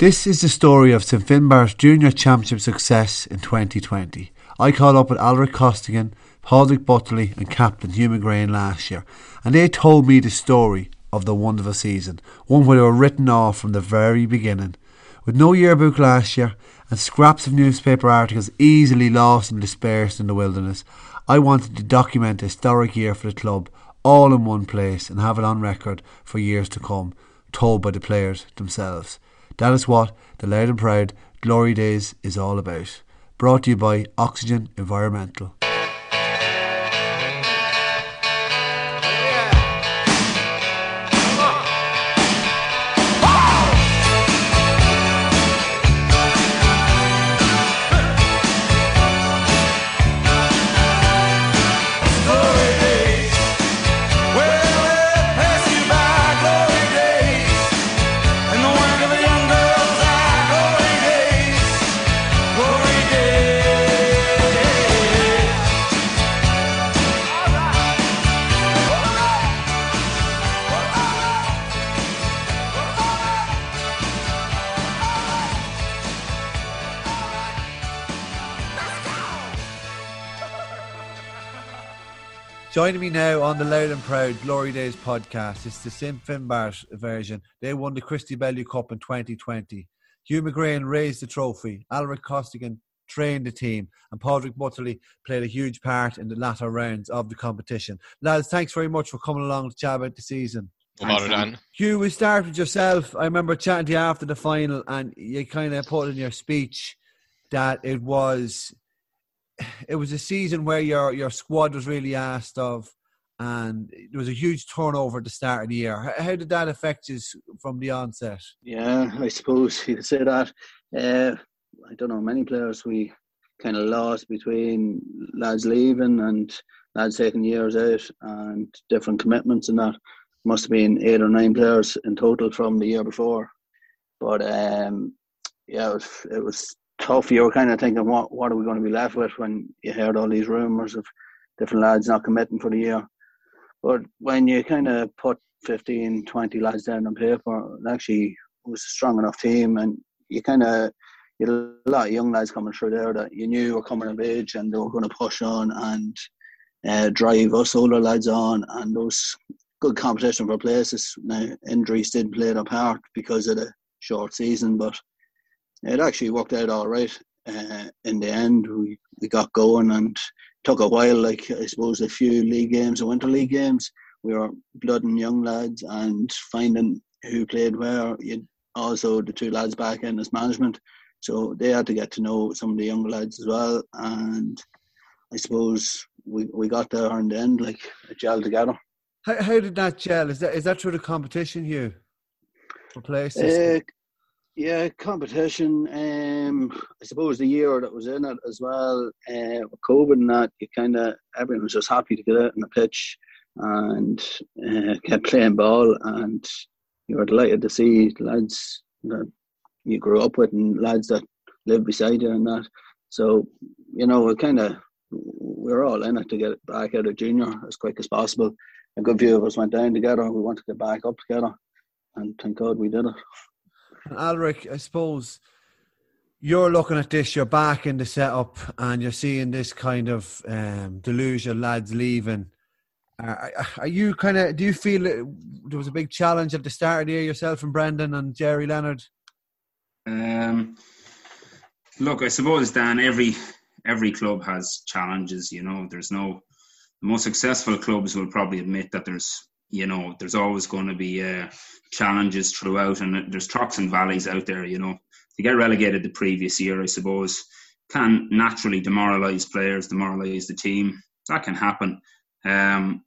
This is the story of St Finbarr's Junior Championship success in 2020. I caught up with Alaric Costigan, Padraig Butterley, and Captain Hugh McGrain last year, and they told me the story of the wonderful season, one where they were written off from the very beginning. With no yearbook last year and scraps of newspaper articles easily lost and dispersed in the wilderness, I wanted to document a historic year for the club all in one place and have it on record for years to come, told by the players themselves. That is what the Louth and Proud Glory Days is all about. Brought to you by Oxigen Environmental. Joining me now on the Louth and Proud Glory Days podcast. It's the St Finbarr version. They won the Christy Bellew Cup in 2020. Hugh McGrain raised the trophy. Alaric Costigan trained the team, and Padraig Butterley played a huge part in the latter rounds of the competition. Lads, thanks very much for coming along to chat about the season. No Dan. Hugh, we start with yourself. I remember chatting to you after the final, and you kind of put in your speech that it was it was a season where your your squad was really asked of, and there was a huge turnover at the start of the year. How did that affect you from the onset? Yeah, I suppose you could say that. Uh, I don't know many players we kind of lost between lads leaving and lads taking years out and different commitments and that. Must have been eight or nine players in total from the year before. But um, yeah, it was, it was tough. You were kind of thinking, what what are we going to be left with when you heard all these rumours of different lads not committing for the year. But when you kind of put 15, 20 lads down on paper, it actually was a strong enough team, and you kind of you had a lot of young lads coming through there that you knew were coming of age and they were going to push on and uh, drive us older lads on, and those good competition for places. Now injuries did play a part because of the short season, but it actually worked out all right. Uh, in the end, we, we got going and took a while. Like I suppose a few league games, winter league games, we were blood and young lads and finding who played where. You also the two lads back in as management, so they had to get to know some of the young lads as well. And I suppose we we got there in the end, like a gel together. How, how did that gel? Is that is that through the competition, Hugh? For places? Uh, yeah, competition. Um, I suppose the year that was in it as well, uh, with COVID and that, you kind of everyone was just happy to get out on the pitch and uh, kept playing ball, and you were delighted to see lads that you grew up with and lads that live beside you and that. So you know, we kind of we are all in it to get back out of junior as quick as possible. A good few of us went down together. We wanted to get back up together, and thank God we did it. And Alaric, I suppose you're looking at this, you're back in the setup, and you're seeing this kind of um, delusion, lads leaving. Uh, are you kind of? Do you feel there was a big challenge at the start of the year yourself and Brendan and Jerry Leonard? Um, look, I suppose Dan, every every club has challenges. You know, there's no the most successful clubs will probably admit that there's you know, there's always going to be uh, challenges throughout, and there's trucks and valleys out there. You know, to get relegated the previous year, I suppose, can naturally demoralise players, demoralise the team. That can happen. Um,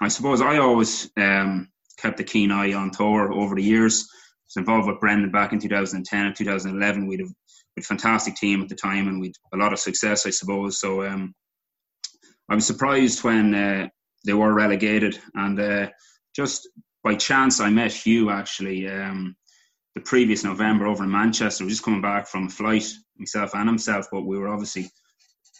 I suppose I always um, kept a keen eye on Togher over the years. I was involved with Brendan back in 2010 and 2011. We'd have a fantastic team at the time, and we'd a lot of success, I suppose. So um, I was surprised when uh, they were relegated, and uh, just by chance I met Hugh actually um, the previous November over in Manchester. We were just coming back from a flight, myself and himself, but we were obviously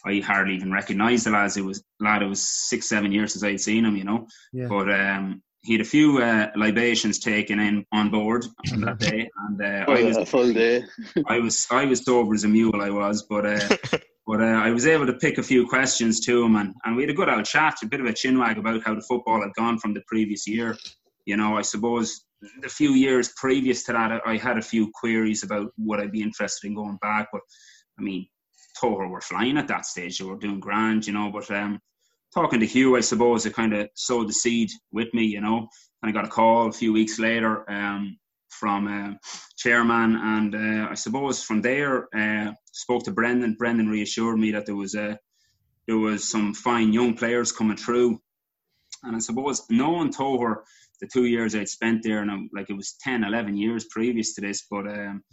I hardly even recognised the lads. It was lad. It was six, seven years since I had seen him, you know. Yeah. But um, he had a few uh, libations taken in on board on that day, and uh, I was a full day. I was I was sober as a mule. I was, but uh, but uh, I was able to pick a few questions to him, and, and we had a good old chat, a bit of a chinwag about how the football had gone from the previous year. You know, I suppose the few years previous to that, I had a few queries about would I be interested in going back, but I mean, Togher were flying at that stage; they were doing grand, you know. But um, talking to Hugh, I suppose it kind of sowed the seed with me, you know. And I got a call a few weeks later um, from uh, chairman, and uh, I suppose from there uh, spoke to Brendan. Brendan reassured me that there was a there was some fine young players coming through, and I suppose knowing Togher the two years I'd spent there, and I'm, like it was 10, 11 years previous to this, but. Um,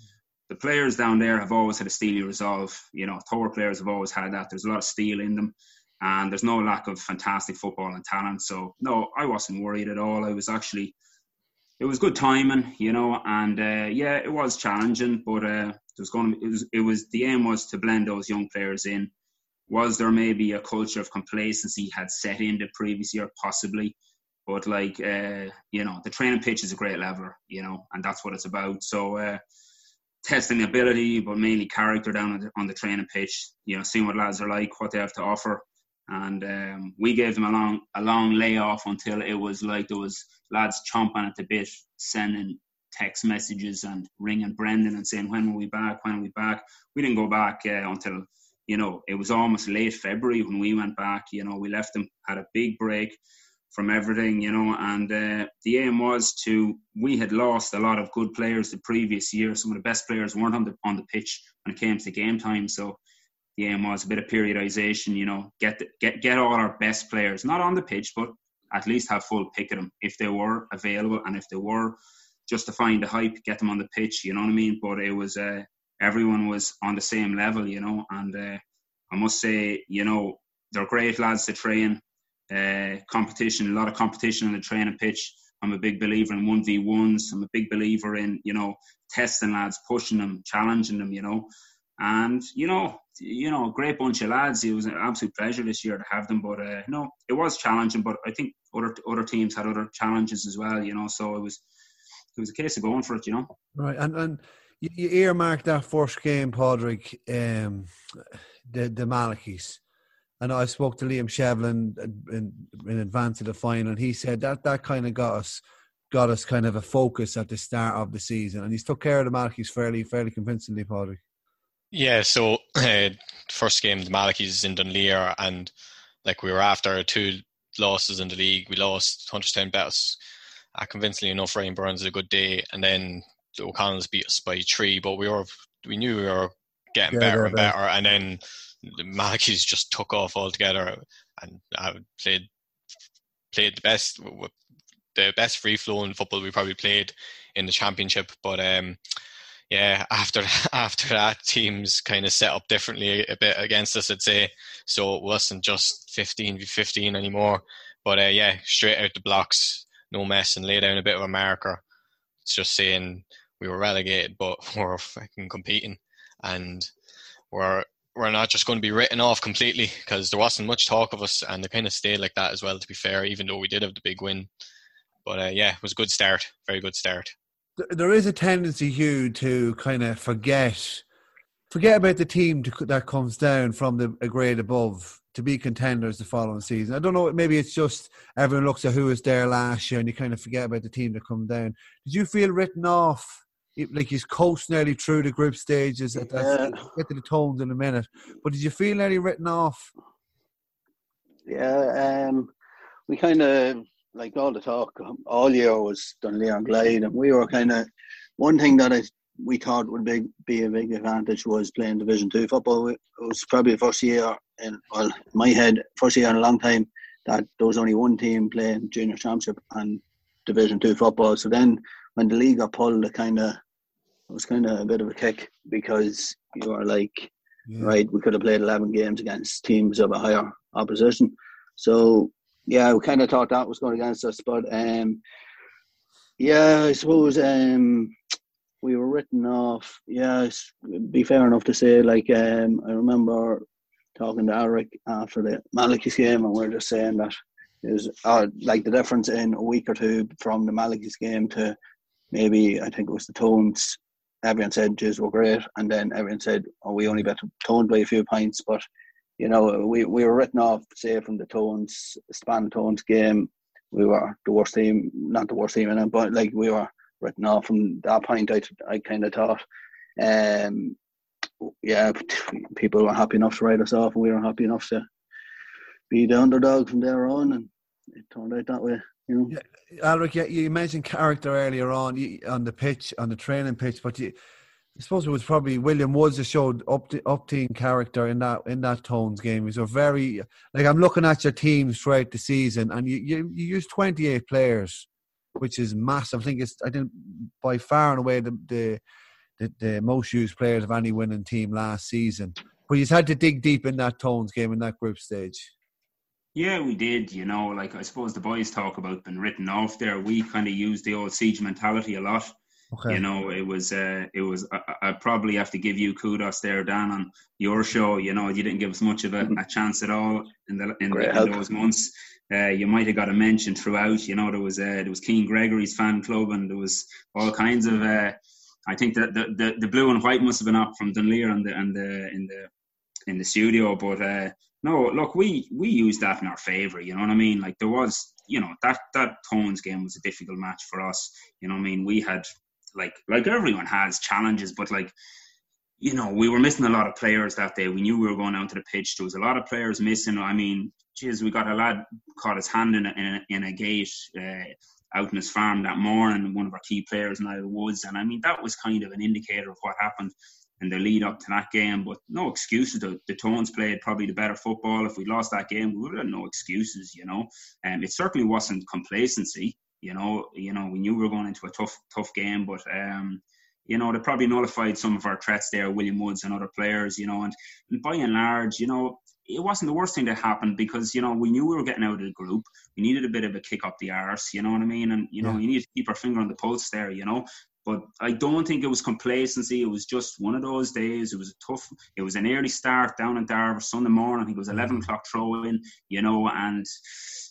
the players down there have always had a steely resolve. You know, Togher players have always had that. There's a lot of steel in them and there's no lack of fantastic football and talent. So no, I wasn't worried at all. I was actually, it was good timing, you know, and uh, yeah, it was challenging, but uh, it was going. To, it was. It was. The aim was to blend those young players in. Was there maybe a culture of complacency had set in the previous year, possibly? But like, uh, you know, the training pitch is a great leveler, you know, and that's what it's about. So. Uh, testing ability, but mainly character down on the, on the training pitch. You know, seeing what lads are like, what they have to offer, and um, we gave them a long a long layoff until it was like there was lads chomping at the bit, sending text messages and ringing Brendan and saying when will we back, when are we back. We didn't go back uh, until you know it was almost late February when we went back. You know we left them had a big break from everything, you know, and uh, the aim was to. We had lost a lot of good players the previous year. Some of the best players weren't on the on the pitch when it came to game time, so the aim was a bit of periodization. You know, get the, get get all our best players not on the pitch, but at least have full pick of them if they were available, and if they were, just to find the hype, get them on the pitch. You know what I mean? But it was uh, everyone was on the same level, you know, and uh, I must say, you know, they're great lads to train. Uh, competition, a lot of competition on the training pitch. I'm a big believer in one v ones. I'm a big believer in you know testing lads, pushing them, challenging them. You know, and you know, you know, a great bunch of lads. It was an absolute pleasure this year to have them. But uh, no, it was challenging. But I think other other teams had other challenges as well. You know, so it was it was a case of going for it. You know, right? And and you, you earmarked that first game, Padraig, um, the the Malachis. And I spoke to Liam Shevlin in, in advance of the final, and he said that that kind of got us got us kind of a focus at the start of the season, and he's took care of the Malachis fairly fairly convincingly, Padraig. Yeah, so uh, first game the Malachis in Dunleer, and like we were after two losses in the league. We lost Hunterstown Betis uh, convincingly enough. Ryan Burns had a good day, and then the O'Connells beat us by three. But we were we knew we were getting yeah, better and better, and then the Malachis just took off altogether and uh, played played the best the best free flowing football we probably played in the championship. But um, yeah, after after that, teams kind of set up differently a bit against us. I'd say so. It wasn't just fifteen v fifteen anymore, but uh, yeah, straight out the blocks, no mess, and lay down a bit of a marker. It's just saying we were relegated, but we're fucking competing, and we're we're not just going to be written off completely because there wasn't much talk of us, and they kind of stayed like that as well. To be fair, even though we did have the big win, but uh, yeah, it was a good start, very good start there is a tendency, Hugh, to kind of forget forget about the team to, that comes down from the a grade above to be contenders the following season. I don't know. Maybe it's just everyone looks at who was there last year, and you kind of forget about the team that come down. Did you feel written off? Like he's coast nearly through the group stages. At that, yeah. Get to the tones in a minute. But did you feel nearly written off? Yeah, um, we kind of like all the talk um, all year was Dunleer and Glyde, and we were kind of one thing that I we thought would be, be a big advantage was playing Division Two football. It was probably the first year in well, my head, first year in a long time that there was only one team playing junior championship and Division Two football. So then when the league got pulled, it kind of it was kind of a bit of a kick because you were like, yeah. right, we could have played eleven games against teams of a higher opposition. So yeah, we kind of thought that was going against us, but um, yeah, I suppose um, we were written off. Yeah, be fair enough to say, like um, I remember talking to Eric after the Malachis game, and we are just saying that is uh, like the difference in a week or two from the Malachy's game to maybe I think it was the Tones. Everyone said Jizz were great, and then everyone said, "Oh, we only bet toned by a few pints," But you know, we, we were written off, say, from the Tones, Span Tones game. We were the worst team, not the worst team in it, but like we were written off from that point. I I kind of thought, um, yeah, people were happy enough to write us off, and we were happy enough to be the underdog from there on, and it turned out that way. You know? Yeah, Alaric, you mentioned character earlier on on the pitch, on the training pitch, but you, I suppose it was probably William Woods that showed up up team character in that in that Tones game. He's a very like I'm looking at your teams throughout the season, and you you, you used 28 players, which is massive. I think it's I think by far and away the the the, the most used players of any winning team last season. But you had to dig deep in that Tones game in that group stage. Yeah, we did. You know, like I suppose the boys talk about being written off there. We kind of used the old siege mentality a lot. Okay. You know, it was uh, it was. I, I, probably have to give you kudos there, Dan, on your show. You know, you didn't give us much of a, a chance at all in the in, the, in those months. Uh, you might have got a mention throughout. You know, there was uh, there was Keane Gregory's fan club, and there was all kinds of. Uh, I think that the, the, the blue and white must have been up from Dunleer and the and the in the in the studio, but uh, no, look, we we used that in our favour. You know what I mean? Like there was, you know, that that Tones game was a difficult match for us. You know what I mean? We had like like everyone has challenges, but like you know, we were missing a lot of players that day. We knew we were going down to the pitch. There was a lot of players missing. I mean, geez, we got a lad caught his hand in a, in a, in a gate uh, out in his farm that morning, one of our key players the Woods. And I mean, that was kind of an indicator of what happened in the lead up to that game. But no excuses. The, the Tones played probably the better football. If we lost that game, we would have no excuses, you know. And um, it certainly wasn't complacency. You know, you know, we knew we were going into a tough, tough game, but um, you know, they probably nullified some of our threats there, William Woods and other players, you know, and, and by and large, you know, it wasn't the worst thing that happened because you know we knew we were getting out of the group. We needed a bit of a kick up the arse, you know what I mean? And you know, yeah. you need to keep our finger on the pulse there, you know. But I don't think it was complacency. It was just one of those days. It was a tough. It was an early start down in Darver Sunday morning. I think it was eleven mm. o'clock throw in. You know, and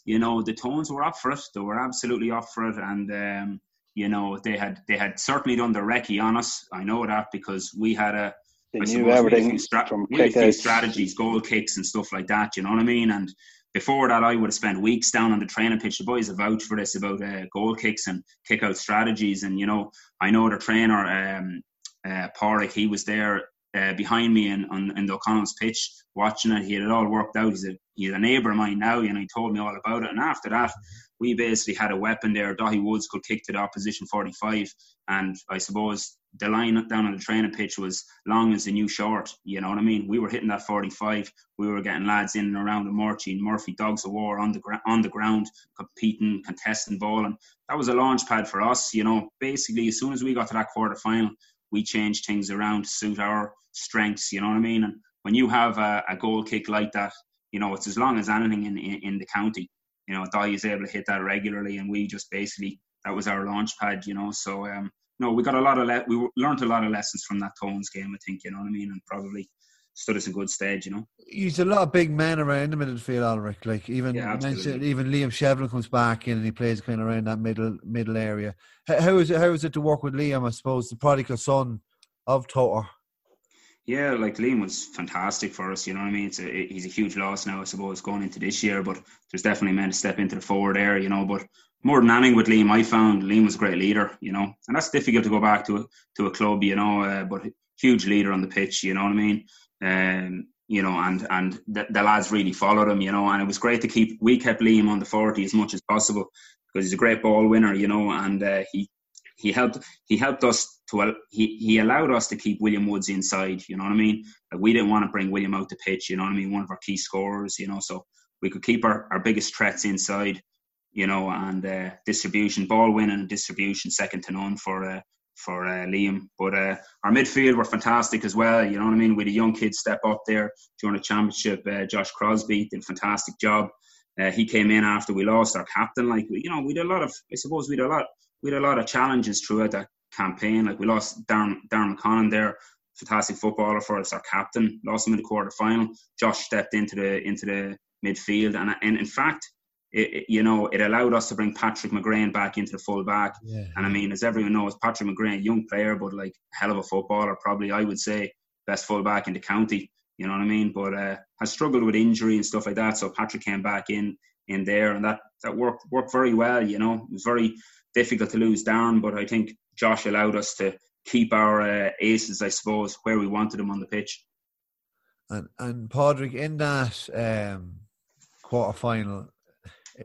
you know the tones were up for it. They were absolutely up for it, and um, you know they had they had certainly done the recce on us. I know that because we had a. They I knew everything stra- from we had strategies, goal kicks, and stuff like that. You know what I mean? And before that, I would have spent weeks down on the training pitch. The boys have vouched for this about uh, goal kicks and kick out strategies. And, you know, I know the trainer, um, uh, Porrick, he was there uh, behind me in, on, in the O'Connell's pitch watching it. He had it all worked out. He's a, he's a neighbour of mine now, and he told me all about it. And after that, we basically had a weapon there. Daithí Woods could kick to the opposition 45. And I suppose the line down on the training pitch was long as a new short. You know what I mean? We were hitting that 45. We were getting lads in and around the Murchie and Murphy dogs of war on the on the ground, competing, contesting ball, and that was a launch pad for us. You know, basically as soon as we got to that quarter final, we changed things around to suit our strengths. You know what I mean? And when you have a, a goal kick like that, you know it's as long as anything in in, in the county. You know, Daithí is able to hit that regularly, and we just basically that was our launch pad. You know, so um, no, we got a lot of le- we learned a lot of lessons from that Tones game. I think you know what I mean, and probably stood us in good stead. You know, he's a lot of big men around the midfield, Alaric. Like even yeah, even Liam Shevlin comes back in and he plays kind of around that middle middle area. How is it? How is it to work with Liam? I suppose the prodigal son of Togher. Yeah, like Liam was fantastic for us. You know what I mean? It's a, he's a huge loss now, I suppose, going into this year. But there's definitely meant to step into the forward area. You know, but more than anything with Liam, I found Liam was a great leader, you know, and that's difficult to go back to a, to a club, you know, uh, but huge leader on the pitch, you know what I mean? Um, you know, and and the, the, lads really followed him, you know, and it was great to keep. We kept Liam on the forty as much as possible because he's a great ball winner, you know, and uh, he he helped he helped us to he he allowed us to keep William Woods inside, you know what I mean? Like we didn't want to bring William out the pitch, you know what I mean? One of our key scorers, you know, so we could keep our, our biggest threats inside you know, and uh, distribution, ball winning distribution second to none for uh, for uh, Liam. But uh, our midfield were fantastic as well. You know what I mean? With a young kid step up there during the championship, uh, Josh Crosby did a fantastic job. Uh, he came in after we lost our captain. Like you know, we did a lot of. I suppose we did a lot. We had a lot of challenges throughout that campaign. Like we lost Darren Darren McConnon there, fantastic footballer for us. Our captain lost him in the quarter final. Josh stepped into the into the midfield, and and in fact it, it, you know, it allowed us to bring Patrick McGrain back into the full back. Yeah. And I mean, as everyone knows, Patrick McGrain, young player, but like hell of a footballer, probably I would say best full back in the county. You know what I mean? But uh, has struggled with injury and stuff like that. So Patrick came back in in there, and that that worked worked very well. You know, it was very difficult to lose down, but I think Josh allowed us to keep our uh, aces, I suppose, where we wanted them on the pitch. And and Padraig, in that um, quarter final,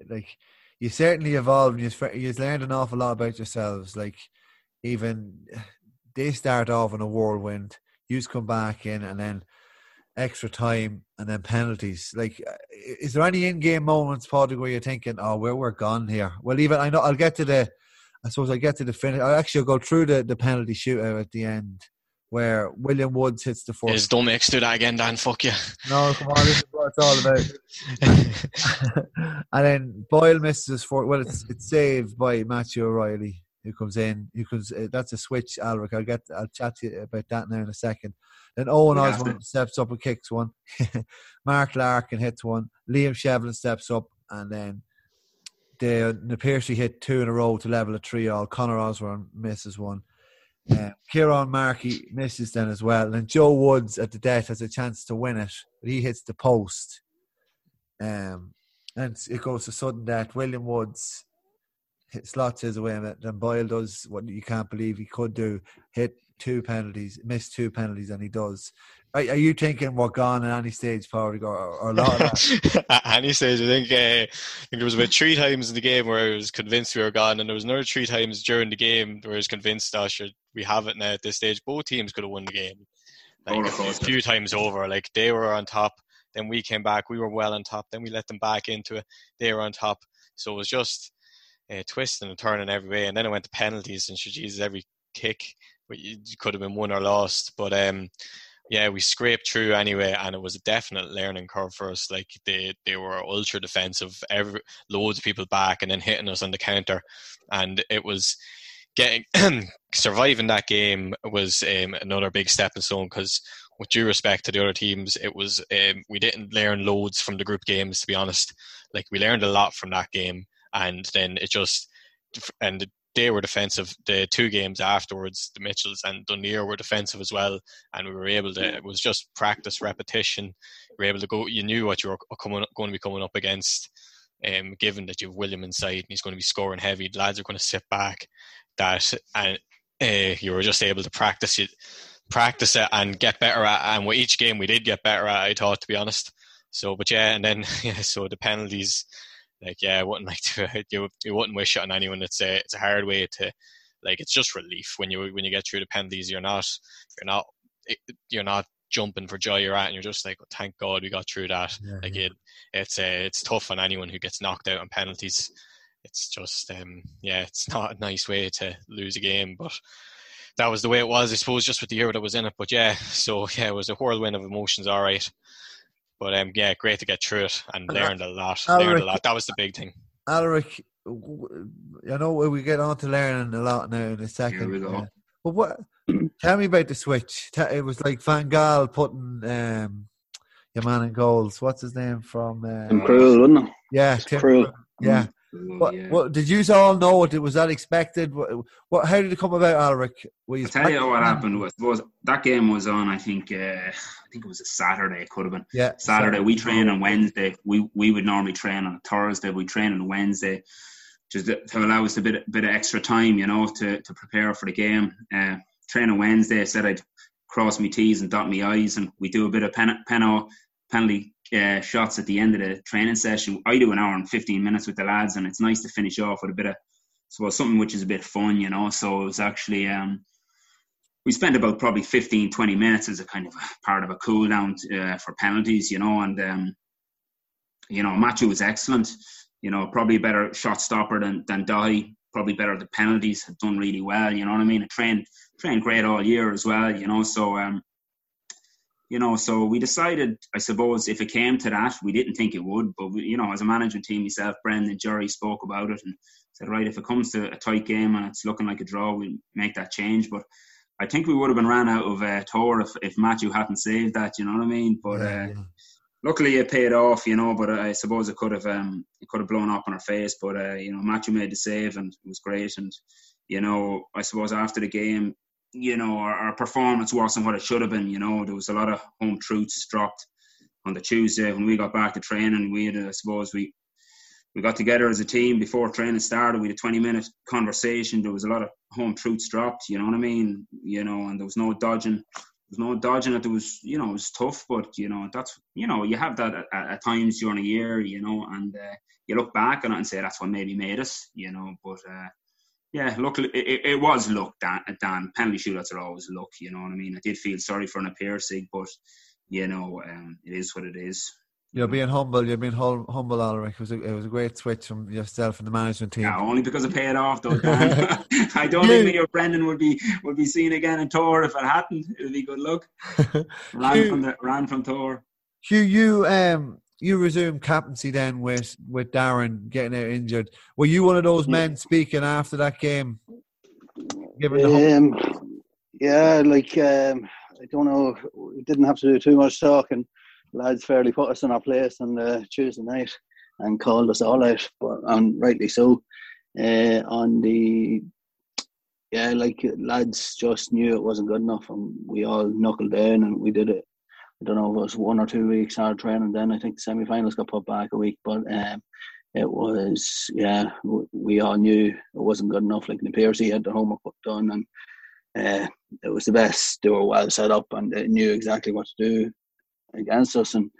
like you certainly evolved. You've you've learned an awful lot about yourselves. Like even they start off in a whirlwind. You've come back in, and then extra time, and then penalties. Like, uh, is there any in-game moments, Padraig, where you're thinking, "Oh, where we're gone here"? Well, even I know I'll get to the. I suppose I get to the finish. I actually go through the, the penalty shootout at the end where William Woods hits the fourth. Don't make do that again, Dan. Fuck you. No, come on, this is what it's all about. and then Boyle misses his fourth. Well, it's it's saved by Matthew O'Reilly who comes in. Who comes? Uh, that's a switch, Alaric. I'll get. I'll chat to you about that now in a second. Then Owen yeah, Osborne steps up and kicks one. Mark Larkin hits one. Liam Shevlin steps up, and then the Napiercy hit two in a row to level a three all. Connor Osborne misses one. Uh, Kieran Markey misses then as well. And Joe Woods at the death has a chance to win it, but he hits the post. Um, and it goes to sudden death. William Woods hit, slots his way in it. Then Boyle does what you can't believe he could do hit two penalties, miss two penalties, and he does. Are, are you thinking we're gone at any stage, Paul, or, or a lot of at any stage, I think, uh, I think there was about three times in the game where I was convinced we were gone, and there was another three times during the game where I was convinced, oh, sure, we have it now at this stage. Both teams could have won the game. Like, a few times over. Like, they were on top, then we came back, we were well on top, then we let them back into it, they were on top. So it was just uh, twisting and turning every way, and then it went to penalties, and Jesus, every kick you could have been won or lost. But um, yeah, we scraped through anyway, and it was a definite learning curve for us. Like they they were ultra defensive, every loads of people back, and then hitting us on the counter, and it was getting surviving that game was um, another big stepping stone because with due respect to the other teams it was um, we didn't learn loads from the group games to be honest like we learned a lot from that game and then it just and they were defensive. The two games afterwards, the Mitchels and Dunleer were defensive as well, and we were able to. It was just practice, repetition. You were able to go. You knew what you were coming, going to be coming up against. Um, given that you have William inside and he's going to be scoring heavy, the lads are going to sit back. That and uh, you were just able to practice it, practice it, and get better at. And with each game, we did get better at. I thought, to be honest. So, but yeah, and then yeah, so the penalties like yeah, I wouldn't like to you, you wouldn't wish it on anyone. It's a it's a hard way to like it's just relief when you when you get through the penalties. You're not you're not you're not jumping for joy you're at and you're just like oh, thank god we got through that yeah, like yeah. it it's uh, it's tough on anyone who gets knocked out on penalties it's just um yeah it's not a nice way to lose a game but that was the way it was i suppose just with the year that was in it but yeah so yeah it was a whirlwind of emotions all right but um, yeah, great to get through it and, and learned a lot. Alaric, learned a lot. That was the big thing. Alaric, I know we get on to learning a lot now in a second. Here we go. Uh, but what? tell me about the switch. It was like Van Gaal putting um, your man in goals. What's his name from? Uh, Tim Krul, wasn't it? Yeah, Tim Krul. Yeah. What, yeah. what did you all know? It was that expected? What, what? How did it come about, Alaric? I'll tell you what happened was, was that game was on. I think uh, I think it was a Saturday. It could have been. Yeah. Saturday. We train on Wednesday. We we would normally train on a Thursday. We train on Wednesday, just to allow us a bit bit of extra time, you know, to to prepare for the game. Uh, train on Wednesday. I said I'd cross my T's and dot my I's, and we do a bit of pen, pen, penalty uh, shots at the end of the training session. I do an hour and 15 minutes with the lads, and it's nice to finish off with a bit of, so something which is a bit fun, you know. So it was actually, um, we spent about probably 15, 20 minutes as a kind of a part of a cool down uh, for penalties, you know, and, um, you know, Matthew was excellent, you know, probably better shot stopper than, than Daithí, probably better at the penalties, had done really well, you know what I mean? A trained, trained great all year as well, you know, so, um, you know, so we decided, I suppose, if it came to that, we didn't think it would, but we, you know, as a management team, myself, Brendan, Jerry spoke about it and said, right, if it comes to a tight game and it's looking like a draw, we'll make that change. But I think we would have been ran out of uh, Togher if, if Matthew hadn't saved that. You know what I mean? But yeah, uh, yeah. luckily it paid off, you know. But I suppose it could have um, it could have blown up in our face. But uh, you know, Matthew made the save and it was great. And you know, I suppose after the game, you know, our, our performance wasn't what it should have been. You know, there was a lot of home truths dropped on the Tuesday when we got back to training. We had, I suppose, we we got together as a team before training started. We had a 20 minute conversation. There was a lot of home truths dropped, you know what I mean? You know, and there was no dodging. There was no dodging it. There was, you know, it was tough, but, you know, that's, you know, you have that at, at times during a year, you know, and uh, you look back on it and say that's what maybe made us, you know, but, uh, yeah, look, it, it was luck, Dan, Dan. Penalty shootouts are always luck, you know what I mean? I did feel sorry for an Sig, but, you know, um, it is what it is. You're being humble. You're being hum- humble, Alaric. It was a, it was a great switch from yourself and the management team. Yeah, only because it paid off, though. I don't think me or Brendan would be would be seen again in Togher if it hadn't. It would be good luck. ran Hugh, from the ran from Togher. Hugh, you um you resumed captaincy then with with Darren getting out injured. Were you one of those men speaking after that game? um, yeah, like um, I don't know. We didn't have to do too much talking lads fairly put us in our place on the Tuesday night and called us all out, but and rightly so. Uh, on the yeah, like lads just knew it wasn't good enough, and we all knuckled down and we did it. I don't know if it was one or two weeks hard training. Then I think the semi-finals got put back a week, but um, it was yeah, we all knew it wasn't good enough. Like the Piercy had the homework done, and uh, it was the best. They were well set up and they knew exactly what to do against us. And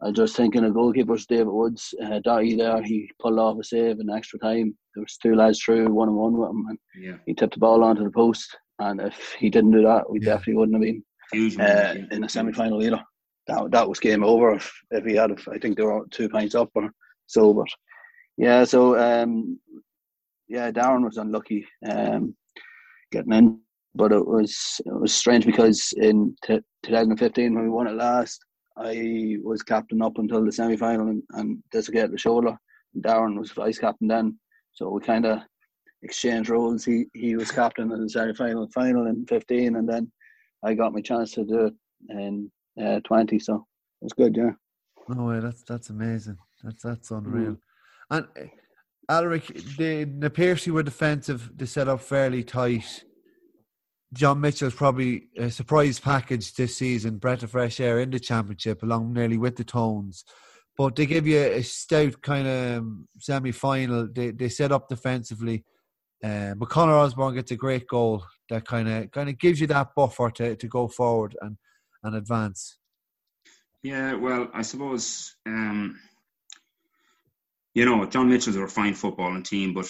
I just thinking of goalkeepers, David Woods, uh, Dottie there, he pulled off a save in extra time. There was two lads through, one on one with him, and yeah. he tipped the ball onto the post. And if he didn't do that, we yeah. definitely wouldn't have been Huge, uh, in the semi final either. That that was game over if, if he had. If, I think they were two points up or so. But yeah, so um, yeah, Darren was unlucky um, getting in, but it was it was strange because in t- 2015 when we won it last, I was captain up until the semi final and, and dislocated the shoulder. Darren was vice captain then. So we kind of exchanged roles. He he was captain in the semi final final in 15, and then I got my chance to do it in uh, 20. So it was good, yeah. No way, that's that's amazing. That's that's unreal. Mm. And uh, Alaric, the the Piercy were defensive. They set up fairly tight. John Mitchel's probably a surprise package this season, breath of fresh air in the championship, along nearly with the Tones. But they give you a stout kind of um, semi final. They they set up defensively. Uh, but Conor Osborne gets a great goal that kind of kind of gives you that buffer to, to go forward and, and advance. Yeah, well, I suppose um, you know John Mitchel's a fine footballing team, but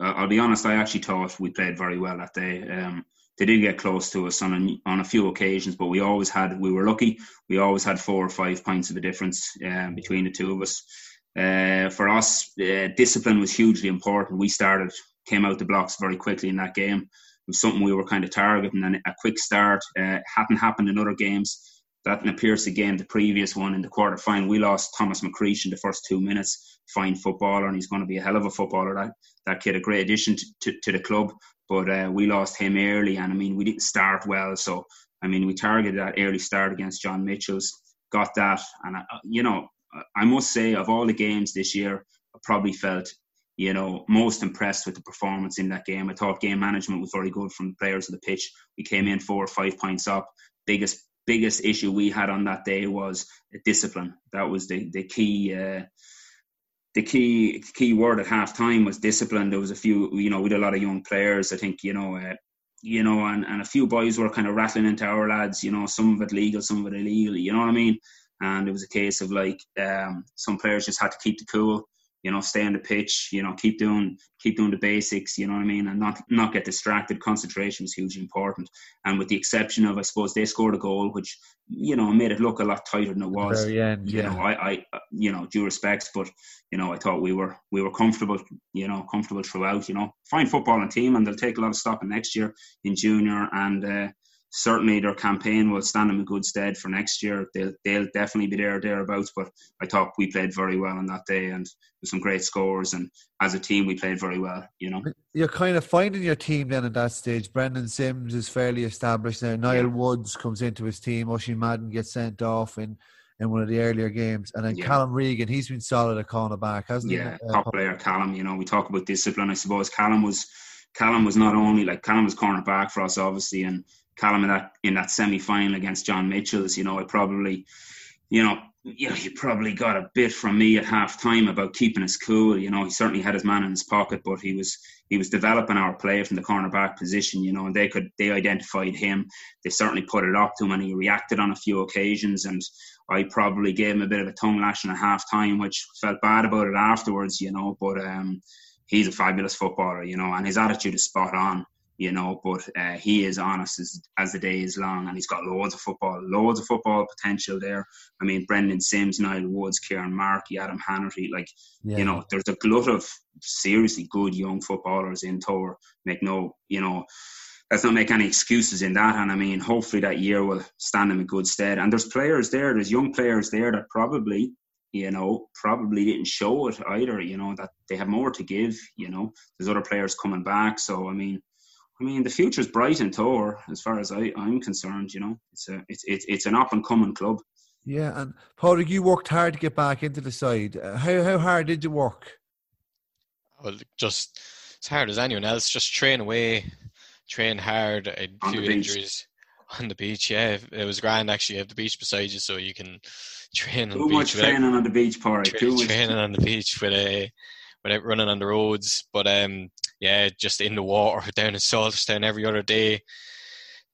uh, I'll be honest, I actually thought we played very well that day. Um, they did get close to us on a, on a few occasions, but we always had we were lucky. We always had four or five points of a difference uh, between the two of us. Uh, for us, uh, discipline was hugely important. We started came out the blocks very quickly in that game. Was something we were kind of targeting, and a quick start uh, hadn't happened in other games. That appears again the previous one in the quarter final. We lost Thomas McCreesh in the first two minutes. Fine footballer, and he's going to be a hell of a footballer. That that kid, a great addition to, to, to the club but uh, we lost him early, and I mean we didn't start well. So I mean we targeted that early start against John Mitchel's, got that, and I, you know I must say of all the games this year, I probably felt you know most impressed with the performance in that game. I thought game management was very good from the players of the pitch. We came in four or five points up. Biggest biggest issue we had on that day was discipline. That was the the key. Uh, the key key word at half time was discipline. There was a few, you know, had a lot of young players. I think, you know, uh, you know, and, and a few boys were kind of rattling into our lads, you know, some of it legal, some of it illegal, you know what I mean? And it was a case of like um, some players just had to keep the cool you know, stay on the pitch, you know, keep doing keep doing the basics, you know what I mean, and not not get distracted. Concentration is hugely important. And with the exception of, I suppose, they scored a goal, which you know made it look a lot tighter than it was. Very end, you yeah. know, I, I, you know, due respects, but you know, I thought we were we were comfortable, you know, comfortable throughout. You know, fine football and team, and they'll take a lot of stock in next year in junior and. Uh, certainly their campaign will stand them in good stead for next year. They'll they'll definitely be there thereabouts. But I thought we played very well on that day and with some great scores. And as a team, we played very well. You know, you're kind of finding your team then at that stage. Brendan Sims is fairly established now. Niall yeah. Woods comes into his team. Oisin Madden gets sent off in in one of the earlier games. And then Yeah. Callum Regan, he's been solid at cornerback, hasn't yeah, he? Uh, top player Callum. You know, we talk about discipline. I suppose Callum was Callum was not only like Callum was cornerback for us, obviously, and Callum in that in that semi final against John Mitchel's. You know, I probably, you know, yeah, he probably got a bit from me at half time about keeping his cool. You know, he certainly had his man in his pocket, but he was he was developing our play from the cornerback position. You know, and they could they identified him. They certainly put it up to him, and he reacted on a few occasions. And I probably gave him a bit of a tongue lashing at half time, which felt bad about it afterwards. You know, but um, he's a fabulous footballer. You know, and his attitude is spot on you know. But uh, he is honest as, as the day is long, and he's got loads of football, loads of football potential there. I mean, Brendan Sims, Niall Woods, Kieran Markey, Adam Hanratty, like yeah. you know, there's a glut of seriously good young footballers in Togher. Make no, you know. Let's not make any excuses in that, and I mean, hopefully that year will stand him in good stead. And there's players there, there's young players there that probably you know, probably didn't show it either, you know, that they have more to give, you know. There's other players coming back. So I mean, I mean, the future's bright in Togher as far as I, I'm concerned. You know, it's a it's it's it's an up and coming club. Yeah, and Padraig, you worked hard to get back into the side. Uh, how how hard did you work? Well, just as hard as anyone else. Just train away, train hard. A On few injuries on the beach. Yeah, it was grand actually. You have the beach beside you, so you can train on Too the much beach. without- training on the beach, Porrick. tra- Too much. training on the beach with a without running on the roads. But um, yeah, just in the water down in Salterstown every other day.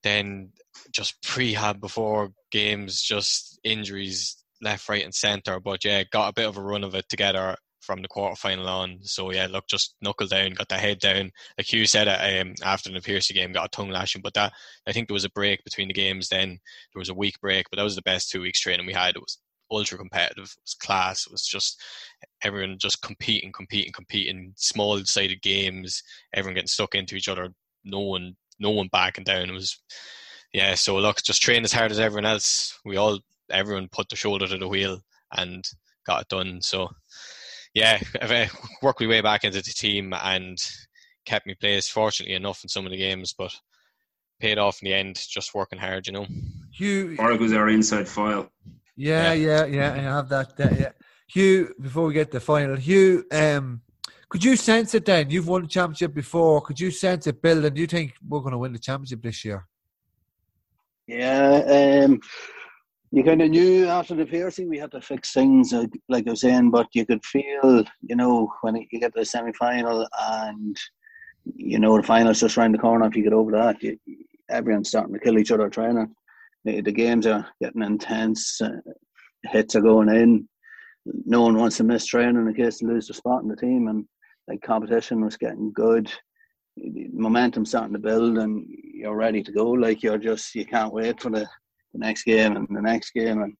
Then just prehab before games, just injuries left, right, and centre. But yeah, got a bit of a run of it together from the quarter final on. So yeah, look, just knuckle down, got the head down. Like you said, um, after the Piercy game, got a tongue lashing. But that I think there was a break between the games. Then there was a week break, but that was the best two weeks training we had. It was ultra competitive. It was class. It was just everyone just competing, competing, competing. Small sided games. Everyone getting stuck into each other. No one, no one backing down. It was, yeah. So look, just train as hard as everyone else. We all, everyone put their shoulder to the wheel and got it done. So, yeah, I've uh, worked my way back into the team and kept me place. Fortunately enough in some of the games, but paid off in the end. Just working hard, you know. You Porrick was our inside file. Yeah, yeah, yeah, I have that. that yeah. Hugh, before we get to the final, Hugh, um, could you sense it then? You've won the championship before. Could you sense it building? Do you think we're going to win the championship this year? Yeah, um, you kind of knew after the piercing we had to fix things, like, like I was saying, but you could feel, you know, when you get to the semi final and, you know, the final's just round the corner, if you get over that, you, everyone's starting to kill each other training. The, games are getting intense, uh, hits are going in. No one wants to miss training in case they lose the spot in the team, and like competition was getting good momentum starting to build and you're ready to go. Like you're just you can't wait for the, the next game and the next game and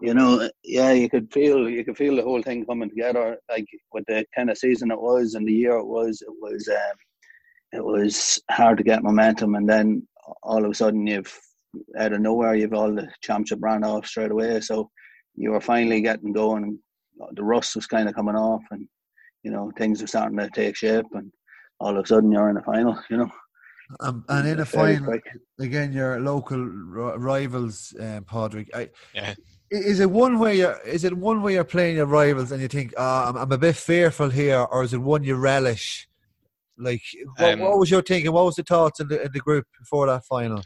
you know yeah you could feel you could feel the whole thing coming together like with the kind of season it was and the year it was it was um, it was hard to get momentum and then all of a sudden you've out of nowhere you've all the championship ran off straight away so you were finally getting going the rust was kind of coming off and you know things were starting to take shape and all of a sudden you're in the final, you know. Um, and in a final, quick. again, your local ri- rivals, um, Padraig. I, Yeah. Is it one way you're? Is it one way you're playing your rivals and you think, ah, I'm, I'm a bit fearful here, or is it one you relish? Like, what, Um, what was your thinking? What was the thoughts in the in the group before that final?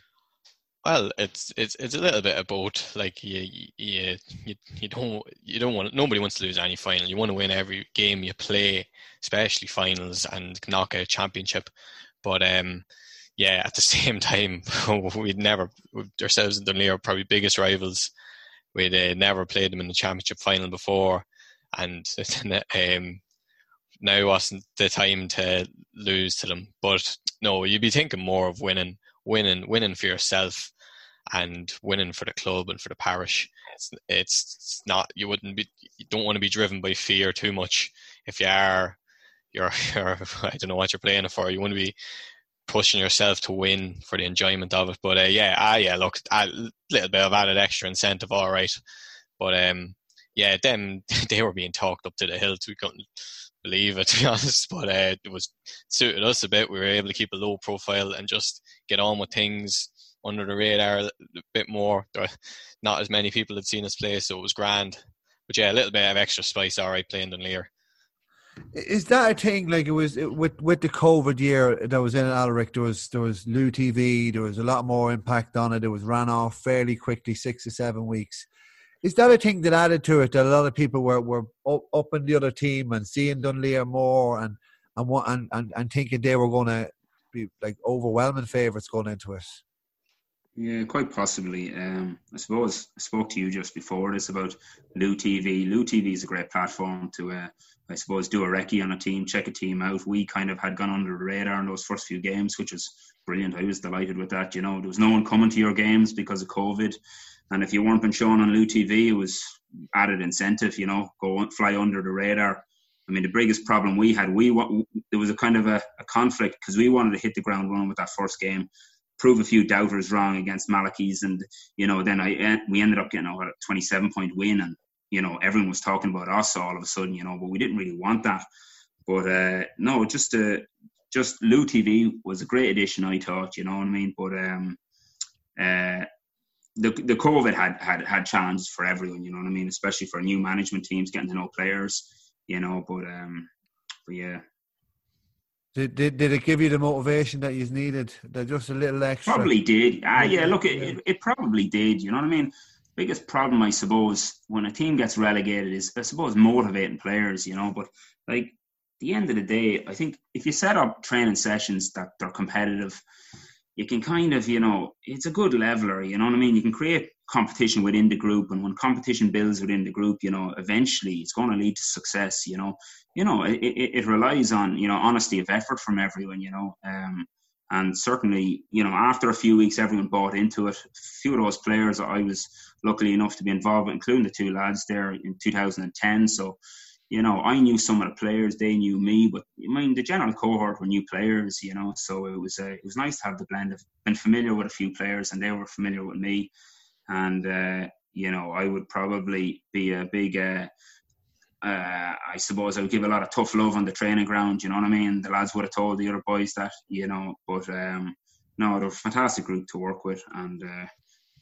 Well, it's it's it's a little bit both. Like you you you, you don't you don't want nobody wants to lose any final. You want to win every game you play, especially finals and knockout championship. But um, yeah, at the same time, we'd never ourselves and Dunleer are probably biggest rivals. We'd uh, never played them in the championship final before, and um, now wasn't the time to lose to them. But no, you'd be thinking more of winning, winning, winning for yourself, and winning for the club and for the parish. It's, it's not you wouldn't be you don't want to be driven by fear too much. If you are, you're, you're I don't know what you're playing for. You want to be pushing yourself to win for the enjoyment of it. But uh, yeah, ah yeah, look, a little bit of added extra incentive, all right. But um, yeah, them they were being talked up to the hilt. We couldn't believe it to be honest, but uh, it was suited us a bit. We were able to keep a low profile and just get on with things. Under the radar a bit more. Not as many people had seen us play, so it was grand. But yeah, a little bit of extra spice, all right, playing Dunleer. Is that a thing? Like it was it, with with the COVID year that was in Alaric, there was there was Lou TV, there was a lot more impact on it. It was ran off fairly quickly, six to seven weeks. Is that a thing that added to it that a lot of people were were up, in the other team and seeing Dunleer more and and and, and, and thinking they were going to be like overwhelming favourites going into it? Yeah, quite possibly. Um, I suppose I spoke to you just before this about Lou TV. Lou TV is a great platform to, uh, I suppose, do a recce on a team, check a team out. We kind of had gone under the radar in those first few games, which was brilliant. I was delighted with that. You know, there was no one coming to your games because of COVID, and if you weren't been shown on Lou TV, it was added incentive. You know, go fly under the radar. I mean, the biggest problem we had, we there was a kind of a, a conflict because we wanted to hit the ground running with that first game prove a few doubters wrong against Malachy's, and you know, then I we ended up getting a 27 point win, and you know, everyone was talking about us all of a sudden, you know, but we didn't really want that. But uh, no, just uh, just Lou TV was a great addition, I thought, you know what I mean. But um, uh, the the COVID had had had challenges for everyone, you know what I mean, especially for new management teams getting to know players, you know. But um, but yeah, did, did, did it give you the motivation that you needed? That just a little extra? Probably did. Ah, yeah, look, it, it, it, probably did. You know what I mean? Biggest problem, I suppose, when a team gets relegated is, I suppose, motivating players, you know. But, like, the end of the day, I think if you set up training sessions that they're competitive, you can kind of, you know, it's a good leveler, you know what I mean? You can create competition within the group and when competition builds within the group you know eventually it's going to lead to success you know you know it, it, it relies on you know honesty of effort from everyone you know um, and certainly you know after a few weeks everyone bought into it a few of those players i was lucky enough to be involved with including the two lads there in 2010 so you know i knew some of the players they knew me but i mean the general cohort were new players you know so it was uh, it was nice to have the blend of been familiar with a few players and they were familiar with me and uh, you know I would probably be a big. Uh, uh, I suppose I would give a lot of tough love on the training ground. You know what I mean? The lads would have told the other boys that, you know. But um, no, they're a fantastic group to work with, and uh,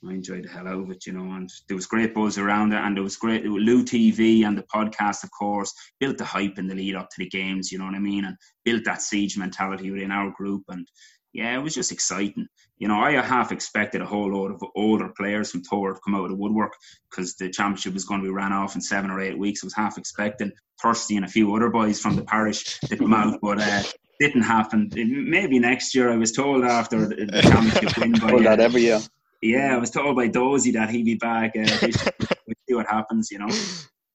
I enjoyed the hell out of it, you know. And there was great buzz around it, and there was great Lou TV and the podcast, of course, built the hype in the lead up to the games. You know what I mean? And built that siege mentality within our group, and yeah, it was just exciting. You know, I half expected a whole load of older players from Togher to come out of the woodwork because the championship was going to be ran off in seven or eight weeks. I was half expecting Thirsty and a few other boys from the parish to come out, but uh, didn't happen. Maybe next year. I was told after the championship win by that uh, every year. Yeah, I was told by Dozy that he'd be back. Uh, we'll see what happens. You know,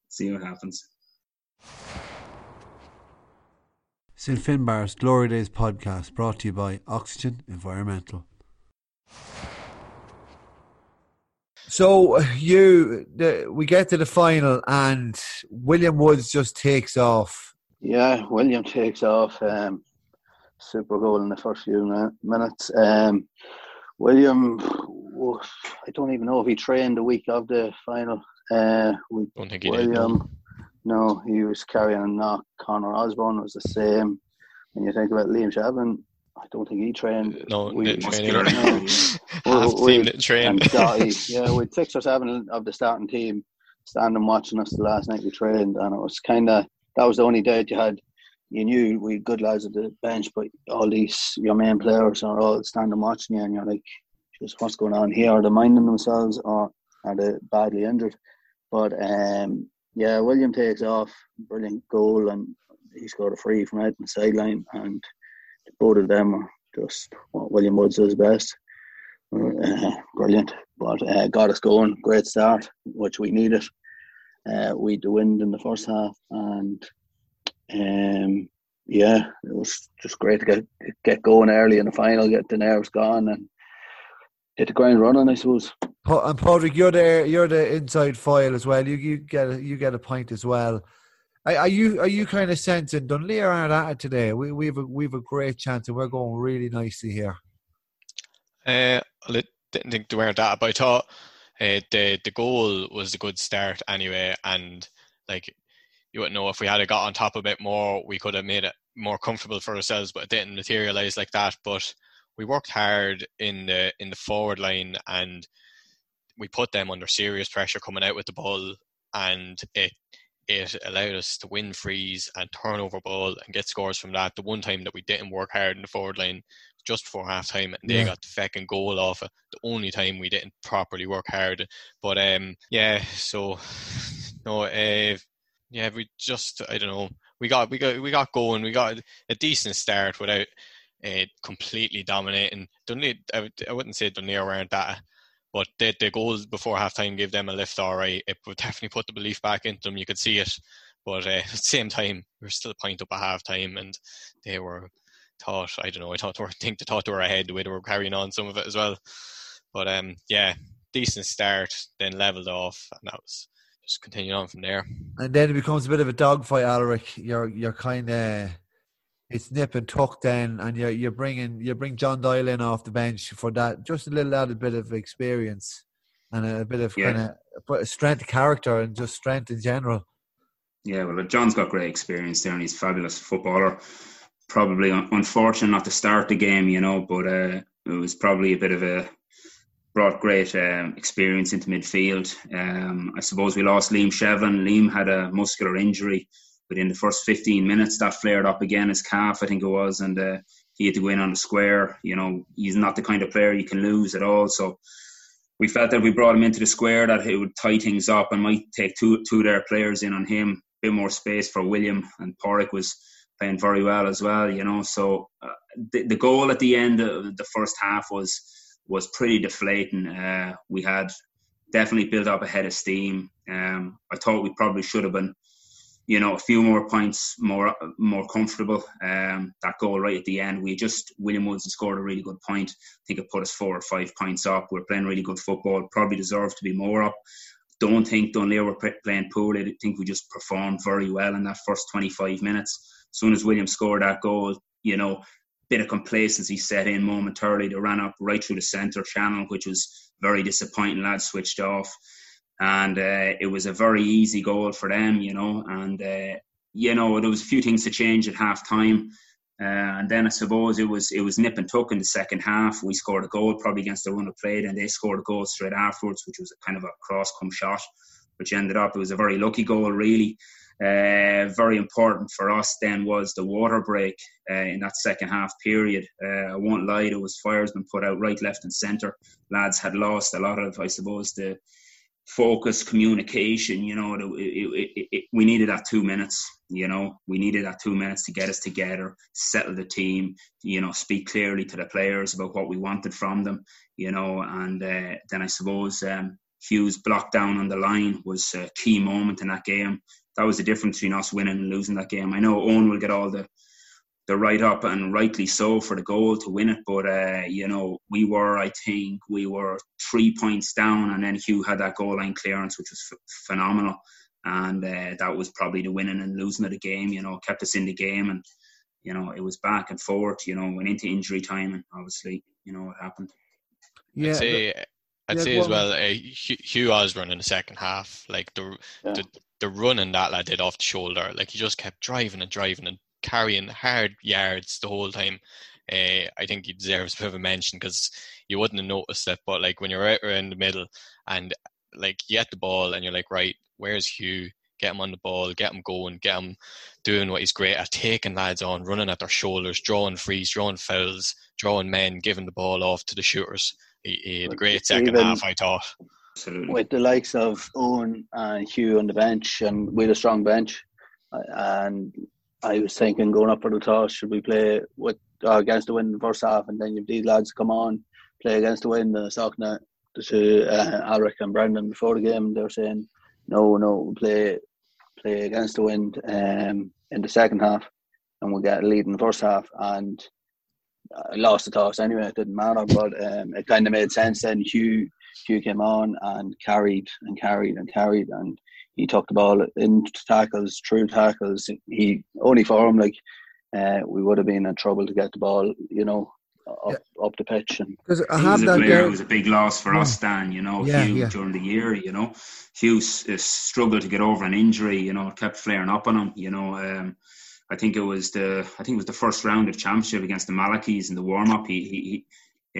see what happens. St Finbarr's Glory Days podcast brought to you by Oxigen Environmental. So you, the, we get to the final, and William Woods just takes off. Yeah, William takes off. Um, super goal in the first few minutes. Um, William, I don't even know if he trained the week of the final. Uh, we, don't think he William, did. No, he was carrying a knock. Connor Osborne was the same. When you think about Liam Chapman, I don't think he trained. No, we, didn't train either. Half we, team didn't train. Yeah, with six or seven of the starting team standing watching us the last night we trained, and it was kind of that was the only day you had. You knew we had good lads at the bench, but all these your main players are all standing watching you, and you're like, just what's going on here? Are they minding themselves, or are they badly injured? But um, yeah, William takes off, brilliant goal, and he scored a free from out the sideline, and both of them are just what William Woods does best. Uh, brilliant, but uh, got us going. Great start, which we needed. Uh, we had the wind in the first half, and um, yeah, it was just great to get get going early in the final, get the nerves gone, and hit the ground running. I suppose and Padraig, you're the you're the inside file as well. You you get a, you get a point as well. Are you are you kind of sensing Dunleer aren't at it today? We we've a, we've a great chance and we're going really nicely here. Uh, I didn't think they weren't at it, but I thought uh, the the goal was a good start anyway, and like you wouldn't know if we had got on top a bit more, we could have made it more comfortable for ourselves, but it didn't materialize like that. But we worked hard in the in the forward line and we put them under serious pressure coming out with the ball, and it it allowed us to win freeze and turn over ball and get scores from that. The one time that we didn't work hard in the forward line just before half time and they yeah. got the fucking goal off it. The only time we didn't properly work hard. But um yeah, so no uh yeah, we just I don't know. We got we got we got going. We got a decent start without uh, completely dominating. Dunleer, I, I wouldn't say Dunleer weren't that but the, the goal before halftime gave them a lift, all right. It would definitely put the belief back into them. You could see it. But uh, at the same time, we were still a point up at halftime, and they were thought, I don't know, I thought they were, think they thought they were ahead the way they were carrying on some of it as well. But um, yeah, decent start, then leveled off, and that was just continuing on from there. And then it becomes a bit of a dogfight, Alaric. You're you're kind of it's nip and tuck then, and you're you're bringing you bring John Doyle in off the bench for that just a little added bit of experience and a bit of yeah. kind of strength, character, and just strength in general. Yeah, well, John's got great experience there, and he's a fabulous footballer. Probably unfortunate not to start the game, you know, but uh, it was probably a bit of a brought great um, experience into midfield. Um, I suppose we lost Liam Shevlin. Liam had a muscular injury within the first 15 minutes, that flared up again, his calf, I think it was, and uh, he had to go in on the square. You know, he's not the kind of player you can lose at all. So we felt that we brought him into the square, that it would tie things up and might take two two of their players in on him, a bit more space for William, and Padraig was playing very well as well. You know, so uh, the, the goal at the end of the first half was was pretty deflating. Uh, we had definitely built up a head of steam. Um, I thought we probably should have been you know, a few more points, more more comfortable. Um, that goal right at the end, we just William Wilson scored a really good point. I think it put us four or five points up. We're playing really good football. Probably deserved to be more up. Don't think Dunleer were playing poorly. I think we just performed very well in that first 25 minutes. As soon as William scored that goal, you know, bit of complacency set in momentarily. They ran up right through the centre channel, which was very disappointing. Lads switched off and uh, it was a very easy goal for them, you know. And uh, you know there was a few things to change at half time, uh, and then I suppose it was it was nip and tuck in the second half. We scored a goal probably against the run of play, and they scored a goal straight afterwards, which was kind of a cross come shot, which ended up it was a very lucky goal really. Uh, very important for us then was the water break uh, in that second half period. Uh, I won't lie, there was fires been put out right, left, and centre. Lads had lost a lot of, I suppose, the focus, communication. You know, it, it, it, we needed that two minutes. You know, we needed that two minutes to get us together, settle the team. You know, speak clearly to the players about what we wanted from them. You know, and uh, then I suppose um, Hugh's block down on the line was a key moment in that game. That was the difference between us winning and losing that game. I know Owen will get all the the write up and rightly so for the goal to win it. But uh, you know, we were, I think, we were three points down, and then Hugh had that goal line clearance, which was f- phenomenal, and uh, that was probably the winning and losing of the game. You know, kept us in the game, and you know, it was back and forth. You know, went into injury time, and obviously, you know, what happened. Yeah. I'd say, I'd yeah, say as well, uh, Hugh Osborne in the second half, like the, yeah. the the running that lad did off the shoulder, like he just kept driving and driving and carrying hard yards the whole time. Uh, I think he deserves a bit of a mention because you wouldn't have noticed it, but like when you're right around the middle and like you get the ball and you're like, right, where's Hugh? Get him on the ball, get him going, get him doing what he's great at, taking lads on, running at their shoulders, drawing frees, drawing fouls, drawing men, giving the ball off to the shooters. He, he had a great second Even half, I thought. Absolutely. With the likes of Owen and Hugh on the bench, and with a strong bench, and I was thinking going up for the toss, should we play with uh, against the wind in the first half, and then you these lads come on, play against the wind. Uh, talking to, to uh, Alaric and Brendan before the game, they were saying, no, no, we'll play play against the wind um, in the second half, and we'll get a lead in the first half. And I lost the toss anyway. It didn't matter, but um, it kind of made sense. Then Hugh Hugh came on and carried and carried and carried, and he took the ball in tackles, true tackles. He only for him like uh, we would have been in trouble to get the ball, you know, up, yeah. up the pitch. And because I have that player it was a big loss for yeah. us, Dan. You know, yeah, Hugh during the year. You know, Hugh uh, struggled to get over an injury. You know, kept flaring up on him. You know, um, I think it was the I think it was the first round of championship against the Malachy's in the warm up. He, he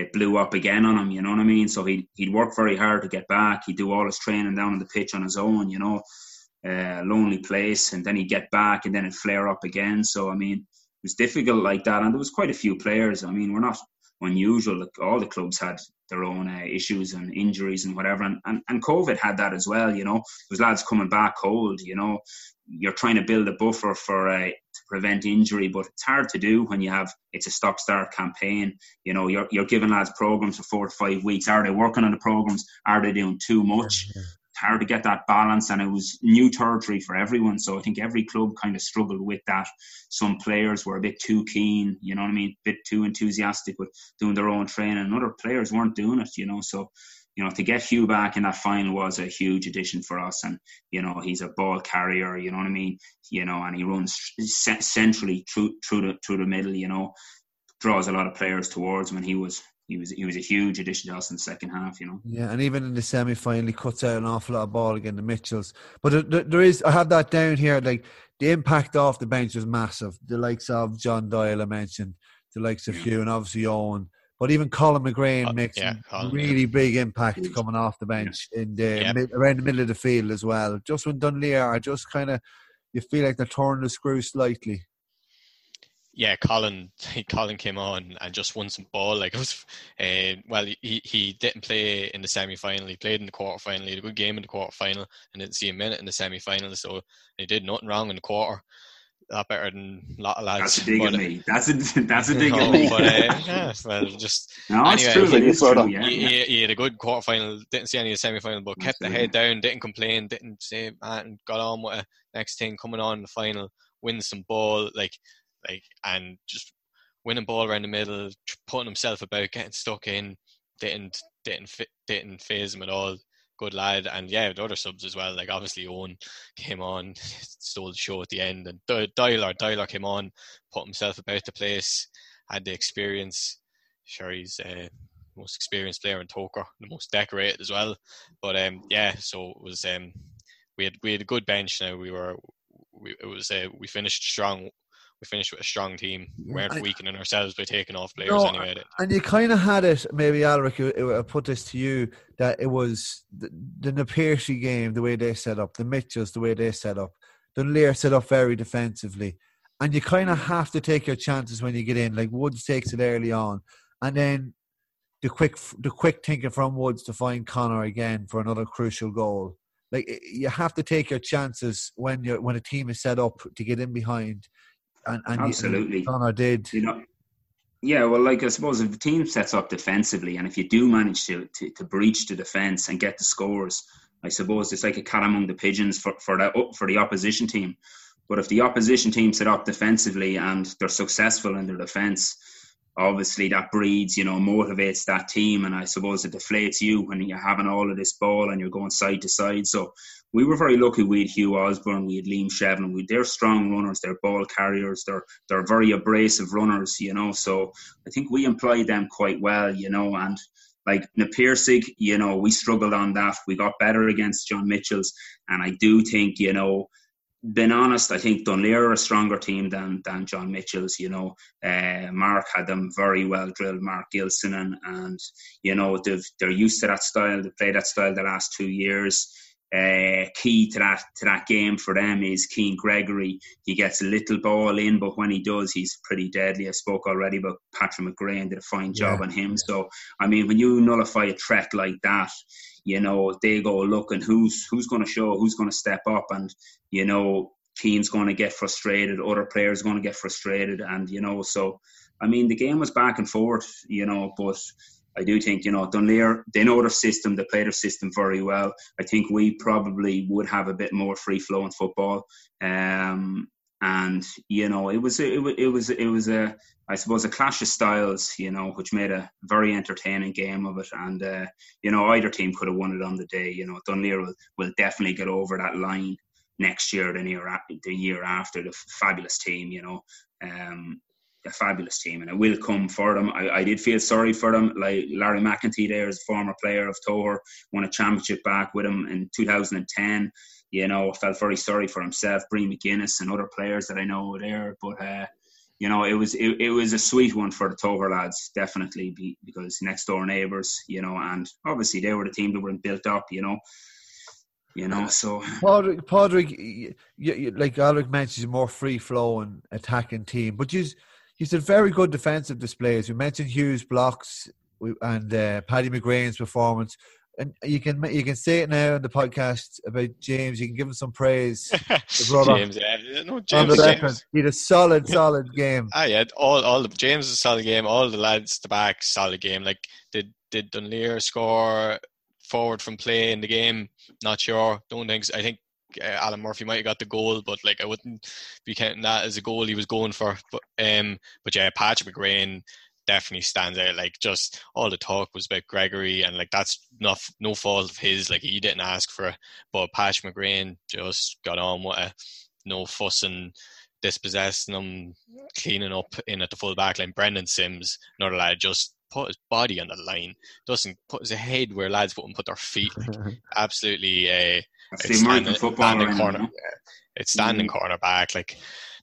it blew up again on him. You know what I mean? So he he'd work very hard to get back. He'd do all his training down on the pitch on his own. You know, uh, lonely place, and then he'd get back, and then it'd flare up again. So I mean, it was difficult like that, and there was quite a few players. I mean, we're not unusual. All the clubs had their own uh, issues and injuries and whatever, and, and and COVID had that as well. You know, there was lads coming back cold. You know, you're trying to build a buffer for uh, prevent injury, but it's hard to do when you have it's a stop start campaign. You know, you're you're giving lads programs for four to five weeks. Are they working on the programs? Are they doing too much? It's hard to get that balance, and it was new territory for everyone. So I think every club kind of struggled with that. Some players were a bit too keen, you know what I mean, a bit too enthusiastic with doing their own training, and other players weren't doing it. You know, so you know, to get Hugh back in that final was a huge addition for us. And, you know, he's a ball carrier, you know what I mean? You know, and he runs centrally through, through the, through the middle, you know, draws a lot of players towards him. And he was, he was, he was a huge addition to us in the second half, you know. Yeah. And even in the semi final, he cuts out an awful lot of ball again, the Mitchels. But there is, I have that down here, like the impact off the bench was massive. The likes of John Doyle, I mentioned, the likes of yeah. Hugh, and obviously Owen but even Colin McGrain uh, makes yeah, Colin, really yeah. big impact coming off the bench yeah. in the mid, around the middle of the field as well. Just when Dunleer are just kind of, you feel like they're turning the screw slightly. Yeah, Colin. Colin came on and just won some ball. Like it was, uh, well, he he didn't play in the semi final. He played in the quarter final. He had a good game in the quarter final, and didn't see a minute in the semi final. So he did nothing wrong in the quarter lot better than a lot of lads. That's a dig at me. That's a that's a dig no, at me. But uh, yeah, well, just no, anyway, it's true. It is true. Yeah, he, yeah. He, had a good quarter final. Didn't see any of the semi final, but that's kept the head down. Didn't complain. Didn't say and got on with a next thing coming on in the final. Win some ball like like and just winning ball around the middle, putting himself about, getting stuck in. Didn't didn't fit, didn't phase him at all good lad. And yeah, the other subs as well. Like obviously Owen came on, stole the show at the end, and Dyler Dyler came on, put himself about the place, had the experience. Sure, he's uh, most experienced player in Togher, the most decorated as well. But um, yeah, so it was um, we had we had a good bench. Now we were we, it was uh, we finished strong we finished with a strong team. We mm, weren't I, weakening ourselves by taking off players no, anyway. And you kind of had it, maybe Alaric, I put this to you, that it was the, the game, the way they set up, the Mitchels, the way they set up, Dunleer set up very defensively. And you kind of mm. have to take your chances when you get in. Like Woods takes it early on. And then the quick the quick thinking from Woods to find Connor again for another crucial goal. Like you have to take your chances when you when a team is set up to get in behind and, and absolutely, Connor did. You know, yeah, well, like I suppose if the team sets up defensively, and if you do manage to, to, to breach the defence and get the scores, I suppose it's like a cat among the pigeons for for the for the opposition team. But if the opposition team set up defensively and they're successful in their defence, obviously that breeds, you know, motivates that team, and I suppose it deflates you when you're having all of this ball and you're going side to side. So we were very lucky. We had Hugh Osborne, we had Liam Shevlin. We, they're strong runners, they're ball carriers, they're they're very abrasive runners, you know. So I think we employed them quite well, you know. And like Na Piarsaigh, you know, we struggled on that. We got better against John Mitchel's, and I do think, you know, being honest, I think Dunleer are a stronger team than than John Mitchel's. You know, uh, Mark had them very well drilled. Mark Gilson and and you know they've they're used to that style. They play that style the last two years uh, key to that to that game for them is Keen Gregory. He gets a little ball in, but when he does, he's pretty deadly. I spoke already about Patrick McGrain did a fine job yeah, on him. Yeah. So I mean, when you nullify a threat like that, you know they go looking who's who's going to show, who's going to step up, and you know Keen's going to get frustrated, other players are going to get frustrated, and you know so. I mean, the game was back and forth, you know, but I do think, you know, Dunleer, they know their system, they play their system very well. I think we probably would have a bit more free flow in football. Um, and you know, it was it, it was it was a I suppose a clash of styles, you know, which made a very entertaining game of it. And uh, you know, either team could have won it on the day. You know, Dunleer will, will definitely get over that line next year, the year the year after. The fabulous team, you know. Um, a fabulous team, and it will come for them. I, I did feel sorry for them. Like Larry McEntee, there is a former player of Togher, won a championship back with him in 2010. You know, I felt very sorry for himself, Brian McGuinness, and other players that I know there. But uh, you know, it was it, it was a sweet one for the Togher lads, definitely, be, because next door neighbours, you know, and obviously they were the team that were built up, you know you know. So Padraig, Padraig you, you, like Alaric mentioned, a more free flowing attacking team, but you you said very good defensive displays. We mentioned Hugh's blocks and uh, Paddy McGrain's performance. And you can you can say it now in the podcast about James. You can give him some praise. James, yeah, no, James, James. He had a solid, solid game. Ah, yeah, all all the James is a solid game. All the lads the back solid game. Like did did Dunleer score forward from play in the game. Not sure. Don't think. I think uh, Alan Murphy might have got the goal, but like I wouldn't be counting that as a goal he was going for. But um, but yeah, Patrick McGrain definitely stands out. Like just all the talk was about Gregory, and like that's not no fault of his. Like he didn't ask for it, but Patrick McGrain just got on with it. No fussing, dispossessing them, cleaning up in at the full back line. Brendan Sims, another lad, just put his body on the line, doesn't put his head where lads wouldn't put their feet. Like, absolutely, uh, it's standing, standing corner. It's standing mm. corner back. Like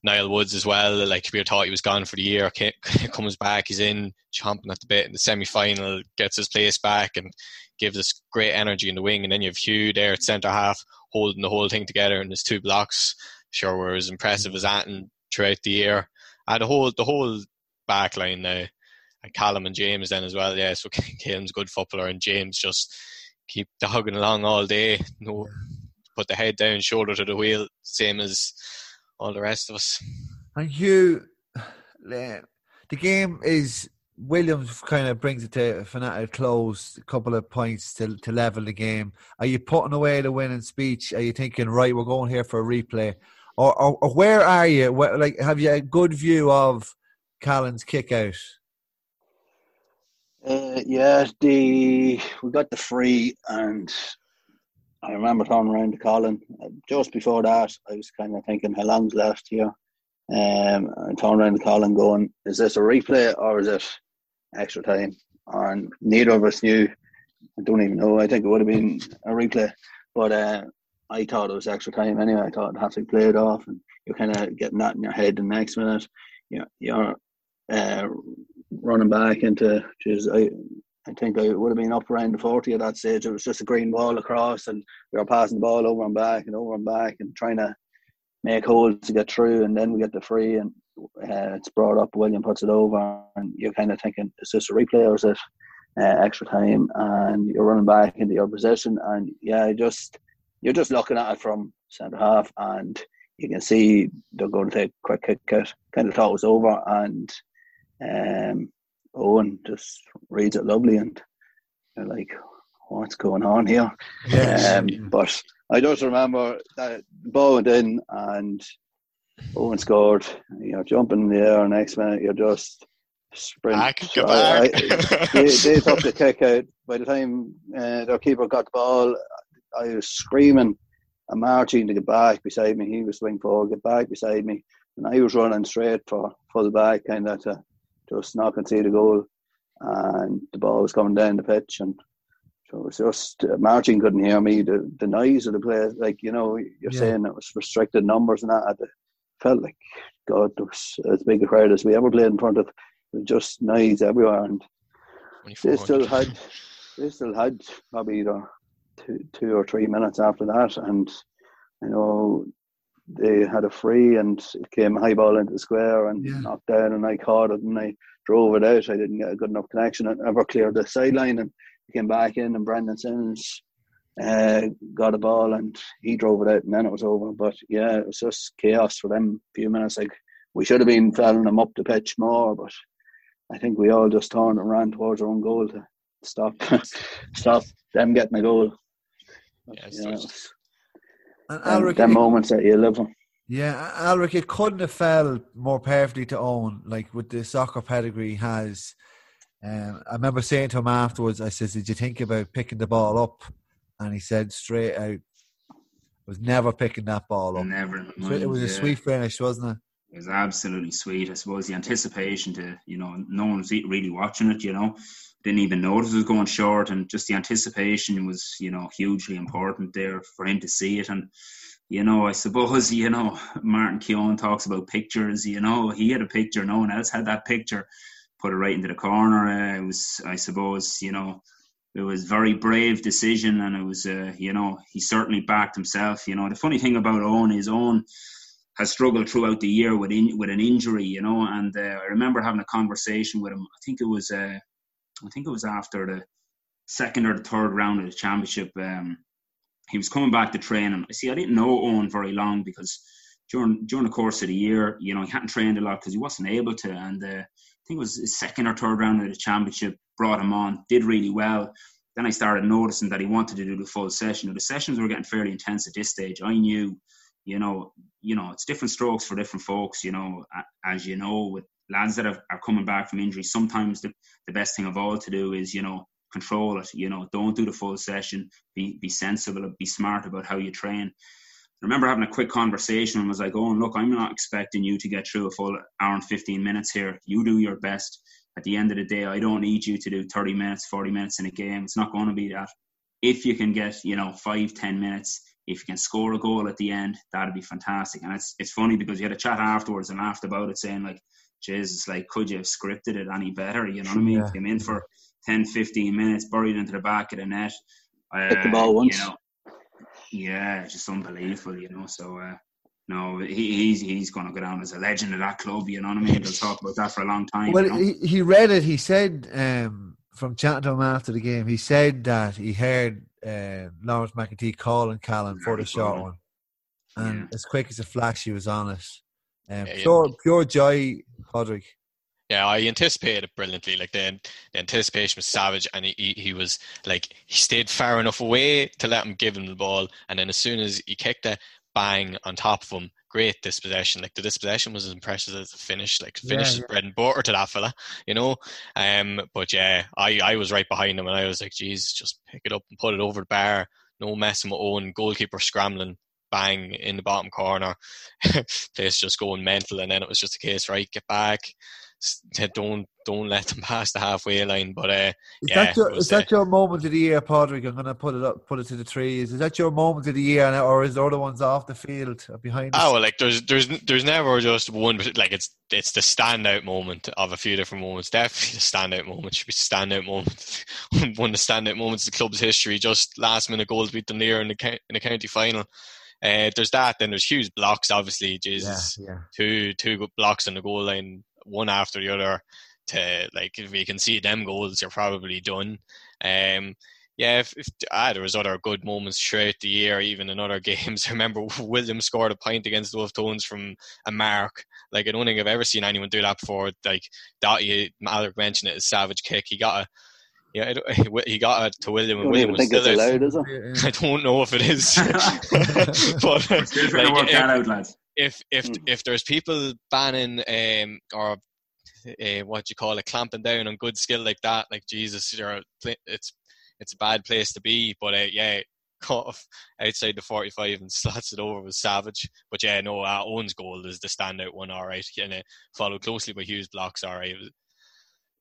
Niall Woods as well. Like we were thought he was gone for the year. He comes back, he's in chomping at the bit in the semi final, gets his place back, and gives us great energy in the wing. And then you have Hugh there at centre half, holding the whole thing together and his two blocks. Sure, were as impressive as Anton throughout the year. And the whole the whole back line now and Callum and James then as well. Yeah, so Callum's good footballer and James just keep dogging along all day. No, put the head down, shoulder to the wheel, same as all the rest of us. And you, the game is Williams kind of brings it to a fanatic close, a couple of points to to level the game. Are you putting away the winning speech? Are you thinking, right, we're going here for a replay? Or, or, or where are you? Where, like, have you a good view of Callan's kick out? Uh, yeah, the we got the free, and I remember turning around to Colin just before that. I was kind of thinking, how long's left here? Um, and turning around to Colin, going, "Is this a replay or is it extra time?" And neither of us knew. I don't even know. I think it would have been a replay, but uh, I thought it was extra time anyway. I thought it had to play it off, and you're kind of getting that in your head the next minute. You know, you're uh, running back into, just I, I think I would have been up around the 40 at that stage. It was just a green ball across, and we were passing the ball over and back and over and back and trying to make holes to get through. And then we get the free, and uh, it's brought up. William puts it over, and you're kind of thinking, is this a replay or is it uh, extra time? And you're running back into your position, and yeah, just you're just looking at it from centre half, and you can see they're going to take a quick kick out. Kind of thought it was over, and um, Owen just reads it lovely, and you're like, what's going on here? Yes. Um, but I just remember that the ball went in and Owen scored. You're jumping in the air, next minute you're just sprint. Back, so I, I, they, they took the kick out. By the time uh, their keeper got the ball, I was screaming and marching to get back beside me. He was swing forward, get back beside me, and I was running straight for for the back, kind of to just not concede a goal, and the ball was coming down the pitch, and so it was just uh, marching couldn't hear me. The the noise of the place, like you know, you're yeah. saying it was restricted numbers and that. It felt like God, it was as big a crowd as we ever played in front of. Just noise everywhere, and they still had they still had probably the two two or three minutes after that, and you know they had a free and it came high ball into the square and yeah. knocked down and I caught it and I drove it out. I didn't get a good enough connection. It never cleared the sideline and came back in and Brendan Sims uh, got a ball and he drove it out and then it was over. But yeah, it was just chaos for them few minutes. Like we should have been felling them up the pitch more, but I think we all just turned and ran towards our own goal to stop stop them getting a goal. But, yeah, and Alaric, them moments that you live on. Yeah, Alaric, it couldn't have fell more perfectly to Owen, like with the soccer pedigree he has. Um, I remember saying to him afterwards, I said, Did you think about picking the ball up? And he said straight out, was never picking that ball up. Never. So it was a sweet finish, wasn't it? it was absolutely sweet. I suppose the anticipation to, you know, no one's really watching it, you know, didn't even notice it was going short, and just the anticipation was, you know, hugely important there for him to see it. And, you know, I suppose, you know, Martin Keown talks about pictures, you know, he had a picture, no one else had that picture, put it right into the corner. Uh, it was, I suppose, you know, it was very brave decision, and it was, uh, you know, he certainly backed himself. You know, the funny thing about Owen is Owen has struggled throughout the year with in, with an injury, you know. And uh, I remember having a conversation with him. I think it was uh, I think it was after the second or the third round of the championship. Um, he was coming back to training. See, I didn't know Owen very long because during during the course of the year, you know, he hadn't trained a lot because he wasn't able to. And uh, I think it was his second or third round of the championship brought him on, did really well. Then I started noticing that he wanted to do the full session. The sessions were getting fairly intense at this stage. I knew you know, you know, it's different strokes for different folks. You know, as you know, with lads that are, are coming back from injury, sometimes the, the best thing of all to do is, you know, control it. You know, don't do the full session. Be be sensible. Be smart about how you train. I remember having a quick conversation and was like, "Oh, look, I'm not expecting you to get through a full hour and 15 minutes here. You do your best. At the end of the day, I don't need you to do 30 minutes, 40 minutes in a game. It's not going to be that. If you can get, you know, five, 10 minutes, if you can score a goal at the end, that'd be fantastic. And it's it's funny because you had a chat afterwards and laughed about it, saying like, Jesus, like, could you have scripted it any better? You know what I mean? Yeah. Came in for 10, 15 minutes, buried into the back of the net. Uh, Hit the ball once. You know, yeah, just unbelievable, you know. So, uh, no, he, he's he's going to go down as a legend of that club. You know what I mean? They'll talk about that for a long time. Well, you know? he, he read it. He said um, from chatting to him after the game, he said that he heard uh, Lawrence McAtee calling Callum for the short one, and yeah. as quick as a flash, he was on it. Um, yeah, pure, yeah. pure joy, Padraig. Yeah, I anticipated it brilliantly. Like the, the anticipation was savage, and he, he, he was like he stayed far enough away to let him give him the ball, and then as soon as he kicked it, bang on top of him. Great dispossession. Like the dispossession was as impressive as the finish. Like finish yeah, yeah. bread and butter to that fella, you know. Um, but yeah, I I was right behind him, and I was like, "Geez, just pick it up and put it over the bar. No messing with Owen. Goalkeeper scrambling, bang in the bottom corner. Place just going mental, and then it was just a case, right? Get back don't don't let them pass the halfway line. But uh, is yeah, that your, is that your moment of the year, Padraig? I'm gonna put it up, put it to the trees. Is that your moment of the year, or is the other ones off the field behind? Oh, well, like there's there's there's never just one. Like it's it's the standout moment of a few different moments. Definitely the standout moment should be standout moment. one of the standout moments of the club's history. Just last minute goals beat Dunleer in the in the county final. Uh, there's that. Then there's huge blocks. Obviously, Jesus, yeah, yeah. two two blocks on the goal line one after the other to like if you can see them goals you're probably done um yeah if, if ah, there was other good moments throughout the year even in other games I remember William scored a point against Wolfe Tones from a mark like I don't think I've ever seen anyone do that before like that you Alaric mentioned it a savage kick he got a yeah, he got it to William, and William was think still it's allowed, is it? I don't know if it is, but like, if, out, lads if if mm. if there's people banning um or uh, what you call it clamping down on good skill like that, like Jesus, you're, it's it's a bad place to be. But uh, yeah, cut off outside the 45 and slots it over was savage. But yeah, no, uh, Owen's goal is the standout one, all right. And uh, followed closely by Hugh's blocks, all right.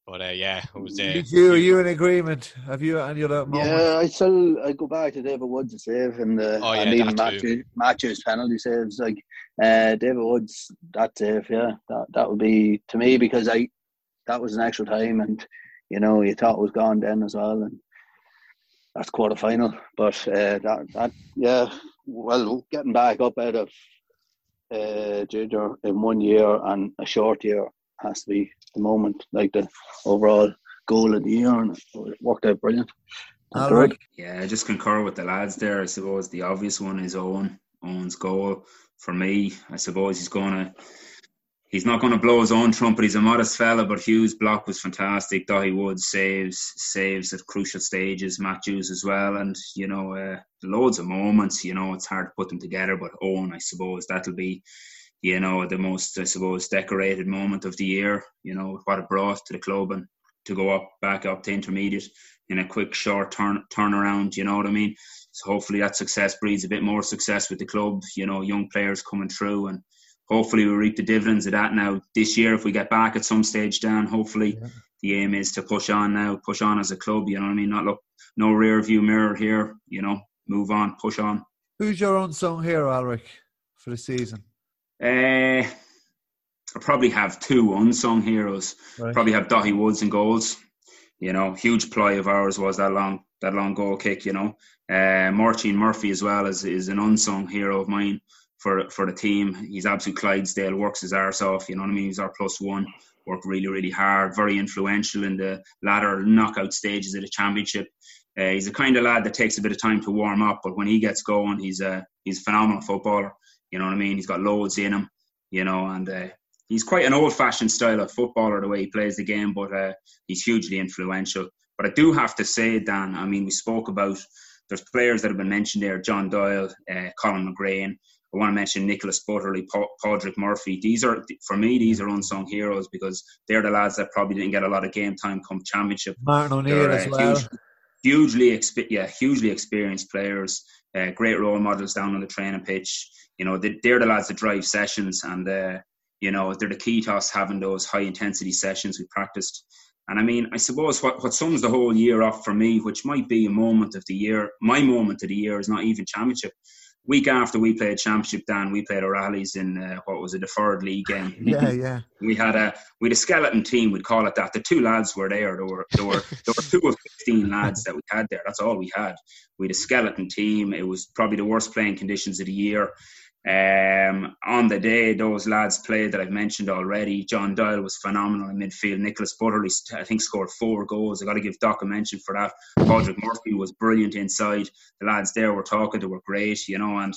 But uh, yeah, it was. Uh, you are you in agreement? Have you any other? Moment? Yeah, I still I go back to David Woods' save and the oh, yeah, and even Matthew, Matthew's penalty saves. Like uh, David Woods, that save, yeah, that that would be to me because I that was an extra time and you know you thought it was gone then as well and that's quarter final. But uh, that that yeah, well, getting back up out of uh, junior in one year and a short year has to be the moment, like the overall goal of the year, and it worked out brilliant. Yeah, I just concur with the lads there. I suppose the obvious one is Owen. Owen's goal. For me, I suppose he's gonna he's not gonna blow his own trumpet. He's a modest fella, but Hugh's block was fantastic. Daithí Woods saves saves at crucial stages. Matthews as well, and you know, uh, loads of moments. You know, it's hard to put them together, but Owen, I suppose that'll be you know, the most, I suppose, decorated moment of the year, you know, what it brought to the club and to go up, back up to intermediate in a quick, short turn turnaround, you know what I mean? So hopefully that success breeds a bit more success with the club, you know, young players coming through and hopefully we reap the dividends of that now this year if we get back at some stage down hopefully yeah. the aim is to push on now push on as a club you know what i mean not look no rear view mirror here you know move on push on who's your unsung hero Alaric for the season uh, i probably have two unsung heroes right. probably have Daithí Woods and goals you know huge ploy of ours was that long that long goal kick you know uh, Martin Murphy as well is, is an unsung hero of mine for for the team. He's absolute Clydesdale, works his arse off. You know what I mean? He's our plus one. Worked really, really hard. Very influential in the latter knockout stages of the championship. Uh, he's the kind of lad that takes a bit of time to warm up, but when he gets going, he's a he's a phenomenal footballer. You know what I mean? He's got loads in him. You know, and uh, he's quite an old-fashioned style of footballer the way he plays the game, but uh, he's hugely influential. But I do have to say, Dan. I mean, we spoke about there's players that have been mentioned there: John Doyle, uh, Colin McGrain. I want to mention Nicholas Butterley, Padraig Murphy. These are, for me, these are unsung heroes because they're the lads that probably didn't get a lot of game time come championship. Martin O'Neill as well. Huge, hugely, exp- yeah, hugely experienced players, uh, great role models down on the training pitch. You know, they, are the lads that drive sessions, and uh, you know they're the key to us having those high intensity sessions we practiced. And I mean, I suppose what, what sums the whole year off for me, which might be a moment of the year, my moment of the year is not even championship. Week after we played championship, Dan, we played O'Reilly's in uh, what was a deferred league game. Yeah, yeah. we had a we had a skeleton team. We'd call it that. The two lads were there. There were there were there were two of fifteen lads that we had there. That's all we had. We had a skeleton team. It was probably the worst playing conditions of the year. Um, on the day, those lads played that I've mentioned already. John Doyle was phenomenal in midfield. Nicholas Butterley, I think, scored four goals. I got to give Doc a mention for that. Padraig Murphy was brilliant inside. The lads there were talking, they were great, you know, and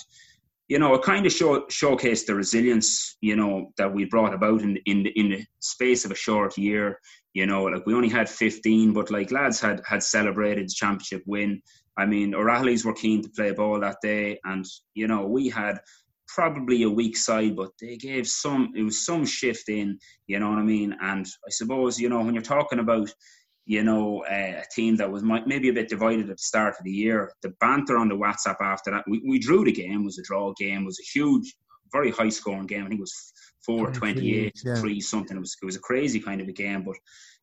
you know, it kind of show, showcased the resilience, you know, that we brought about in in the, in the space of a short year. You know, like we only had 15, but like lads had had celebrated the championship win. I mean, O'Reilly's were keen to play ball that day, and you know, we had probably a weak side, but they gave some. It was some shift in, you know what I mean. And I suppose you know when you're talking about, you know, uh, a team that was maybe a bit divided at the start of the year, the banter on the WhatsApp after that, we, we drew the game. Was a draw game. Was a huge, very high scoring game. I think it was four twenty eight yeah. three something. It was it was a crazy kind of a game, but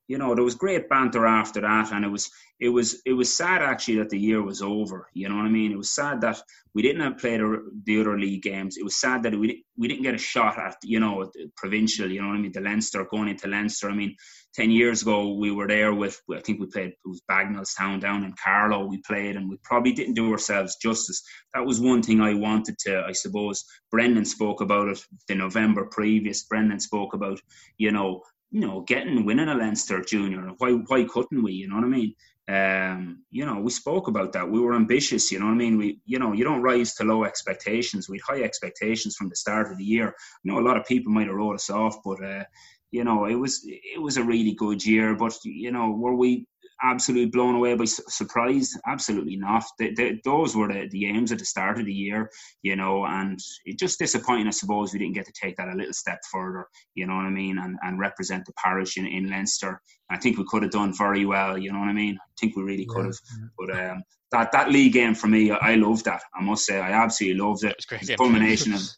you know there was great banter after that and it was it was it was sad actually that the year was over you know what i mean? It was sad that we didn't have played the other league games. It was sad that we, we didn't get a shot at you know provincial you know what i mean? The leinster going into leinster. I mean 10 years ago we were there with i think we played it was Bagenalstown down in carlow we played and we probably didn't do ourselves justice. That was one thing i wanted to i suppose brendan spoke about it the november previous. Brendan spoke about you know you know, getting winning a Leinster junior. Why why couldn't we? You know what I mean? Um, you know, we spoke about that. We were ambitious. You know what I mean? We, you know, you don't rise to low expectations. We had high expectations from the start of the year. You know, a lot of people might have wrote us off, but uh, you know, it was it was a really good year. But you know, were we absolutely blown away by surprise? Absolutely not. Those were the, the aims at the start of the year, you know, and it just disappointing, I suppose, we didn't get to take that a little step further, you know what I mean, and, and represent the parish in, in Leinster. I think we could have done very well, you know what I mean? I think we really could have. But um, that, that league game for me, I, I loved that. I must say, I absolutely loved it. It was great. Culmination of.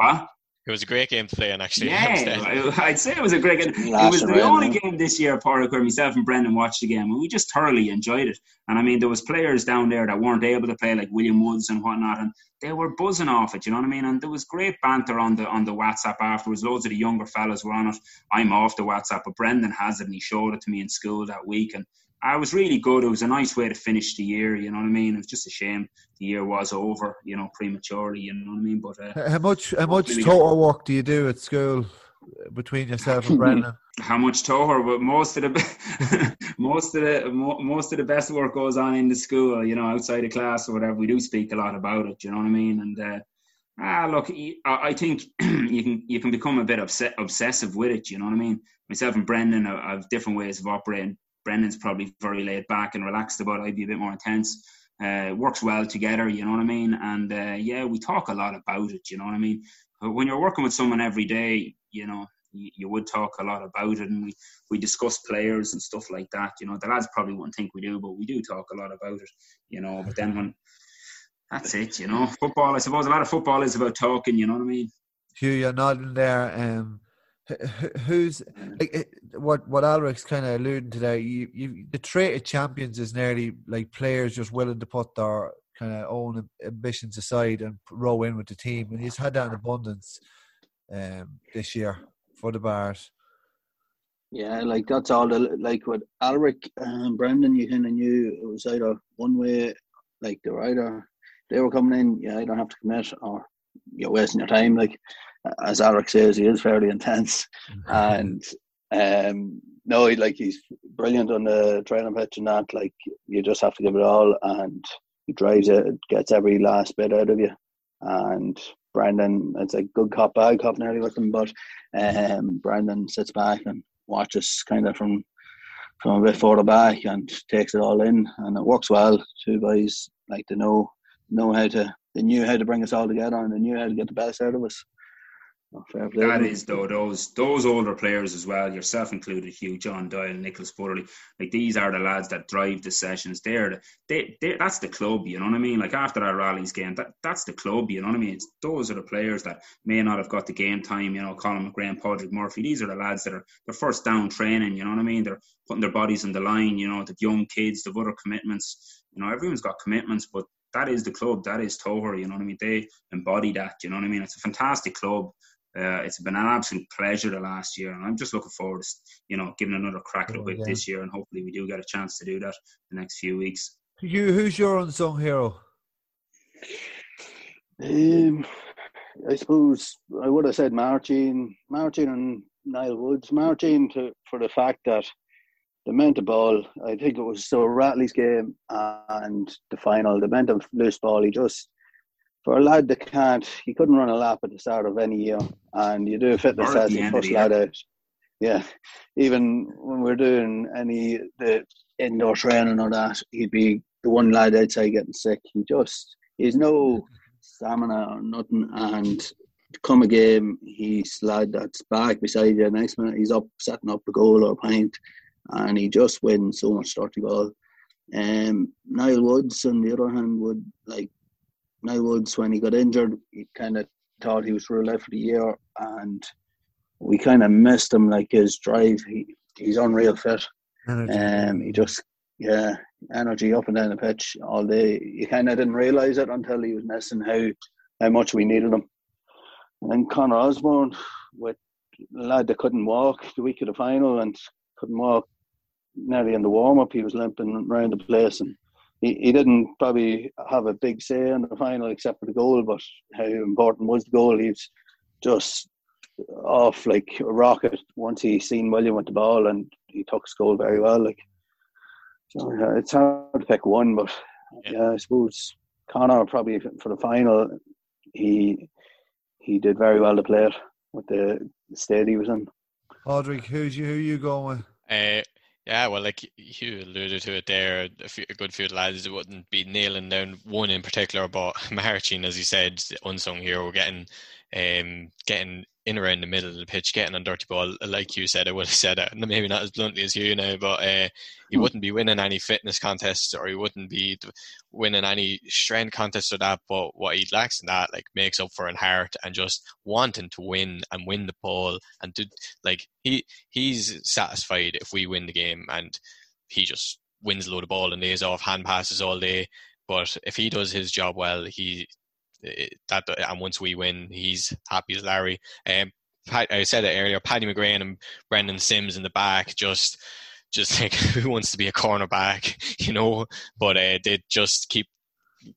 Huh? It was a great game to play in, actually. Yeah, I'd say it was a great game. it was the only game this year, Park, where myself and Brendan watched the game, and we just thoroughly enjoyed it. And I mean, there was players down there that weren't able to play, like William Woods and whatnot, and they were buzzing off it. You know what I mean? And there was great banter on the on the WhatsApp afterwards. Loads of the younger fellas were on it. I'm off the WhatsApp, but Brendan has it, and he showed it to me in school that week, and I was really good. It was a nice way to finish the year. You know what I mean? It was just a shame the year was over. You know, prematurely. You know what I mean? But uh, how much how much total work do you do at school between yourself and Brendan? how much total? But most of the most of the most of the best work goes on in the school. You know, outside of class or whatever. We do speak a lot about it. You know what I mean? And uh, ah, look, I think you can you can become a bit upset obsessive with it. You know what I mean? Myself and Brendan have different ways of operating Brendan's probably very laid back and relaxed about it. I'd be a bit more intense. Uh, works well together, you know what I mean? And uh, yeah, we talk a lot about it, you know what I mean? But when you're working with someone every day, you know, you, you, would talk a lot about it and we, we discuss players and stuff like that. You know, the lads probably wouldn't think we do, but we do talk a lot about it, you know. But then when that's it, you know, football, I suppose a lot of football is about talking, you know what I mean? Hugh, you're nodding there. Um, who's like what what Alaric's kind of alluding to there? You, you, the trait of champions is nearly like players just willing to put their kind of own ambitions aside and row in with the team, and he's had that in abundance um, this year for the Barrs. Yeah, like that's all. The, like with Alric and Brendan, you kind of knew it was either one way, like they were either they were coming in, yeah, you don't have to commit, or you're wasting your time. Like as Alaric says, he is fairly intense, and um, no, he, like he's brilliant on the training pitch and that. Like you just have to give it all, and he drives it, gets every last bit out of you. And Brandon, it's a good cop, bad cop nearly with him, but um, Brendan sits back and watches kind of from from a bit further back and takes it all in, and it works well. Two guys like to know know how to they knew how to bring us all together and they knew how to get the best out of us. That is though those those older players as well, yourself included, Hugh, John Doyle, Nicholas Butterley. Like these are the lads that drive the sessions. They're they they that's the club, you know what I mean? Like after that rallies game, that that's the club, you know what I mean? It's, those are the players that may not have got the game time, you know, Colin McGrain, Padraig Murphy. These are the lads that are they're first down training, you know what I mean? They're putting their bodies on the line, you know, the young kids, the other commitments. You know, everyone's got commitments, but that is the club, that is Togher, you know what I mean? They embody that, you know what I mean? It's a fantastic club uh, it's been an absolute pleasure the last year, and I'm just looking forward to you know giving another crack at the whip yeah. this year, and hopefully we do get a chance to do that the next few weeks. You, who's your unsung hero? Um, I suppose I would have said Martin, Martin and Niall Woods. Martin to, for the fact that the meant ball. I think it was so Ratley's game and the final. The meant loose ball. He just for a lad that can't, he couldn't run a lap at the start of any year, and you do a fitness test, he push lad out. Yeah, even when we're doing any the indoor training or that, he'd be the one lad outside getting sick. He just he's no stamina or nothing, and come a game, he's lad that's back beside you. Next minute, he's up setting up a goal or a pint, and he just wins so much dirty ball. Um, Niall Woods, on the other hand, would like Niall Woods, when he got injured, he kind of thought he was ruled out for the year, and we kind of missed him. Like his drive, he he's unreal fit. Energy. Um, he just yeah, energy up and down the pitch all day. You kind of didn't realise it until he was missing how how much we needed him. And then Connor Osborne with a lad that couldn't walk the week of the final and couldn't walk nearly in the warm up. He was limping around the place and he, he didn't probably have a big say in the final except for the goal, but how important was the goal? He was just off like a rocket once he seen William with the ball and he took his goal very well. Like so, yeah, it's hard to pick one, but yeah. yeah, I suppose Connor probably for the final he he did very well to play it with the state he was in. Audrey, who's you? Who you going with? Uh, yeah, well, like you alluded to it there, a, few, a good few lads wouldn't be nailing down one in particular, but Martin, as you said, unsung hero, getting um, getting in around the middle of the pitch, getting on dirty ball. Like you said, I would have said it, maybe not as bluntly as you know, but uh, he hmm. wouldn't be winning any fitness contests or he wouldn't be winning any strength contests or that. But what he lacks in that, like, makes up for in heart and just wanting to win and win the ball and to like he he's satisfied if we win the game and he just wins a load of ball and lays off hand passes all day. But if he does his job well, he that and once we win, he's happy as Larry. Um, I said it earlier. Paddy McGrain and Brendan Sims in the back, just just like who wants to be a cornerback, you know? But uh, they just keep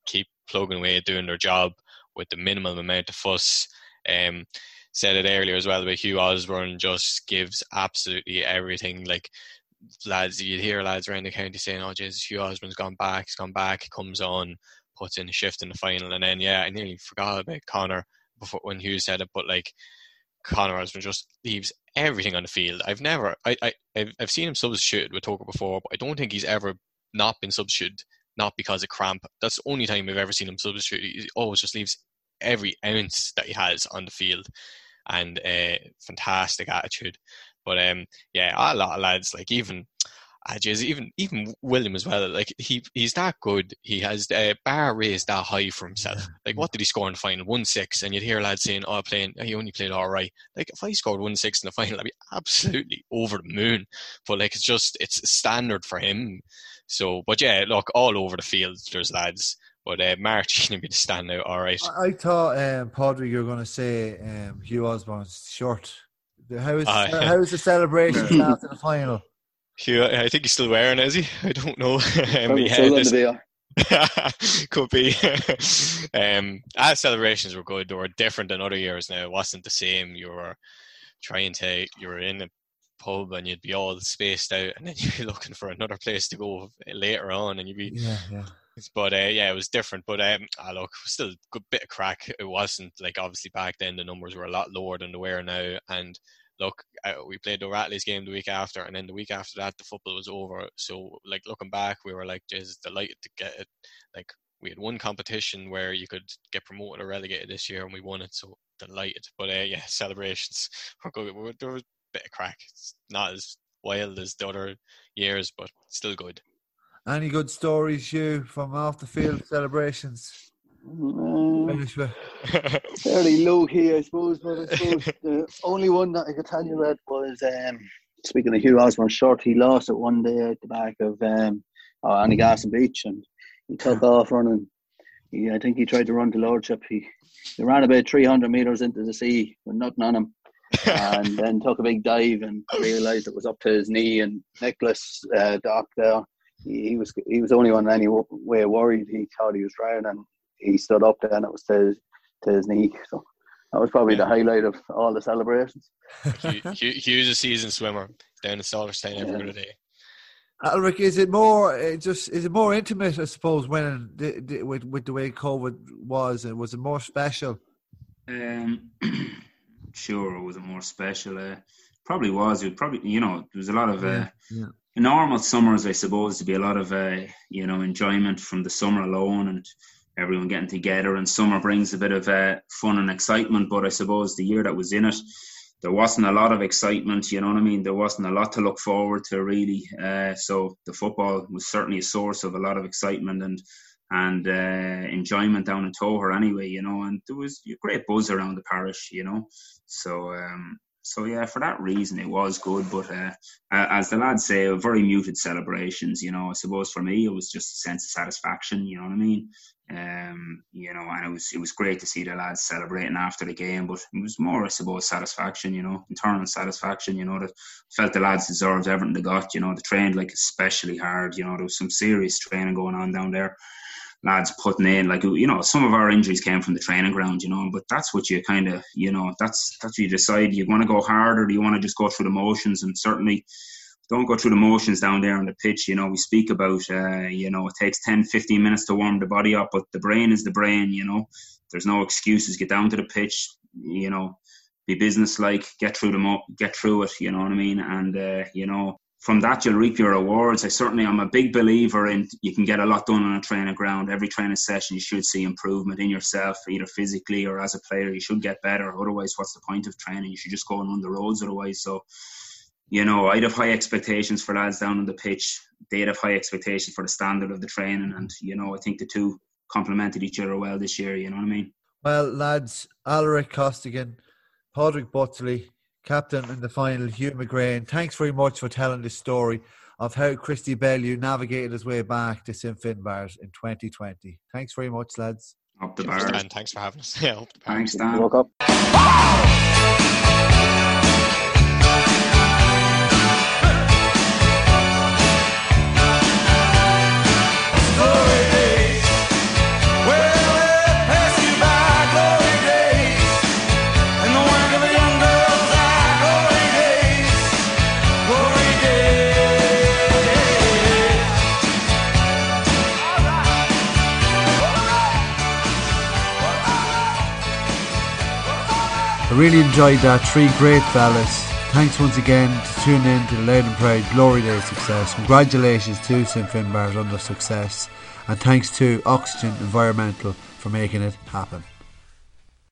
keep plugging away, doing their job with the minimum amount of fuss. Um, said it earlier as well about Hugh Osborne just gives absolutely everything. Like lads, you'd hear lads around the county saying, "Oh, Jesus, Hugh Osborne's gone back. He's gone back." He comes on, puts in a shift in the final. And then, yeah, I nearly forgot about Connor before when Hugh said it, but like Connor Osborne just leaves everything on the field. I've never, I, I, I've, I've seen him substituted with Togher before, but I don't think he's ever not been substituted, not because of cramp. That's the only time I've ever seen him substitute. He always just leaves every ounce that he has on the field and a uh, fantastic attitude. But um, yeah, a lot of lads, like even Ah, even even William as well. Like he he's that good. He has a bar raised that high for himself. Like what did he score in the final? One six, and you'd hear lads saying, "Oh, playing he only played all right." Like if I scored one six in the final, I'd be absolutely over the moon. But like it's just it's standard for him. So, but yeah, look all over the field. There's lads. But uh, March going to be the standout, all right. I, I thought, um, Padraig, you were going to say um, Hugh Osborne's short. How is, uh, how is the celebration after the final? Hugh, I think he's still wearing it, is he? I don't know. um, yeah, could be. um, our celebrations were good. They were different than other years. Now it wasn't the same. You were trying to. You were in a pub and you'd be all spaced out, and then you'd be looking for another place to go later on, and you'd be. Yeah, yeah. But uh, yeah, it was different. But um, ah, look, still a good bit of crack. It wasn't like obviously back then the numbers were a lot lower than they were now, and look, uh, we played the Rattleys game the week after, and then the week after that, the football was over. So, like looking back, we were like just delighted to get it. Like we had one competition where you could get promoted or relegated this year, and we won it. So delighted. But uh, yeah, celebrations were good. There was a bit of crack. It's not as wild as the other years, but still good. Any good stories, you from off the field celebrations? Fairly low key, I suppose. But I suppose the only one that I could tell you about was um, speaking of Hugh Osborne short. He lost it one day at the back of um, oh, Beach, and he took off running. He, I think he tried to run to Lordship. He, he ran about 300 meters into the sea with nothing on him. and then took a big dive and realised it was up to his knee. And Nicholas uh, Doc there, he, he, was he was the only one any way worried. He thought he was drowning he stood up there and it was to his, to his knee. So that was probably yeah. the highlight of all the celebrations. Hugh's a seasoned swimmer down in Salterstown every yeah. day. Alaric, is it more uh, just is it more intimate? I suppose when the, the, with with the way COVID was, and was it more special? Um, sure, it was more special. Uh, probably was. It probably you know there was a lot of uh, yeah. normal summers. I suppose to be a lot of uh, you know enjoyment from the summer alone and everyone getting together and summer brings a bit of uh, fun and excitement but i suppose the year that was in it there wasn't a lot of excitement you know what i mean? There wasn't a lot to look forward to really. Uh, so the football was certainly a source of a lot of excitement and and uh, enjoyment down in Togher anyway you know? And there was a great buzz around the parish you know? So um, so yeah, for that reason, it was good. But uh, as the lads say, very muted celebrations. You know, I suppose for me, it was just a sense of satisfaction. You know what I mean? Um, you know, and it was it was great to see the lads celebrating after the game. But it was more, I suppose, satisfaction. You know, internal satisfaction. You know, that felt the lads deserved everything they got. You know, they trained like especially hard. You know, there was some serious training going on down there lads putting in like you know some of our injuries came from the training ground you know but that's what you kind of you know that's that's you decide. You want to go harder do you want to just go through the motions? And certainly don't go through the motions down there on the pitch you know. We speak about uh, you know it takes 10 15 minutes to warm the body up but the brain is the brain you know. There's no excuses. Get down to the pitch you know. Be business like get through the mo- get through it you know what i mean? And uh, you know from that you'll reap your rewards. I certainly am a big believer in you can get a lot done on a training ground. Every training session you should see improvement in yourself, either physically or as a player. You should get better. Otherwise, what's the point of training? You should just go and run the roads otherwise. So, you know, I'd have high expectations for lads down on the pitch. They'd have high expectations for the standard of the training. And, you know, I think the two complemented each other well this year, you know what I mean? Well, lads, Alaric Costigan, Padraig Butley, captain in the final, Hugh McGrain. Thanks very much for telling the story of how Christy Bellew navigated his way back to St Finbarrs in 2020. Thanks very much, lads. Up the bar. Thanks for having us. Yeah, up the bar. Thanks, Dan. Welcome. I really enjoyed that. Three great fellas. Thanks once again to tune in to the Louth and Proud Glory Day success. Congratulations to St Finbarrs on the success. And thanks to Oxigen Environmental for making it happen.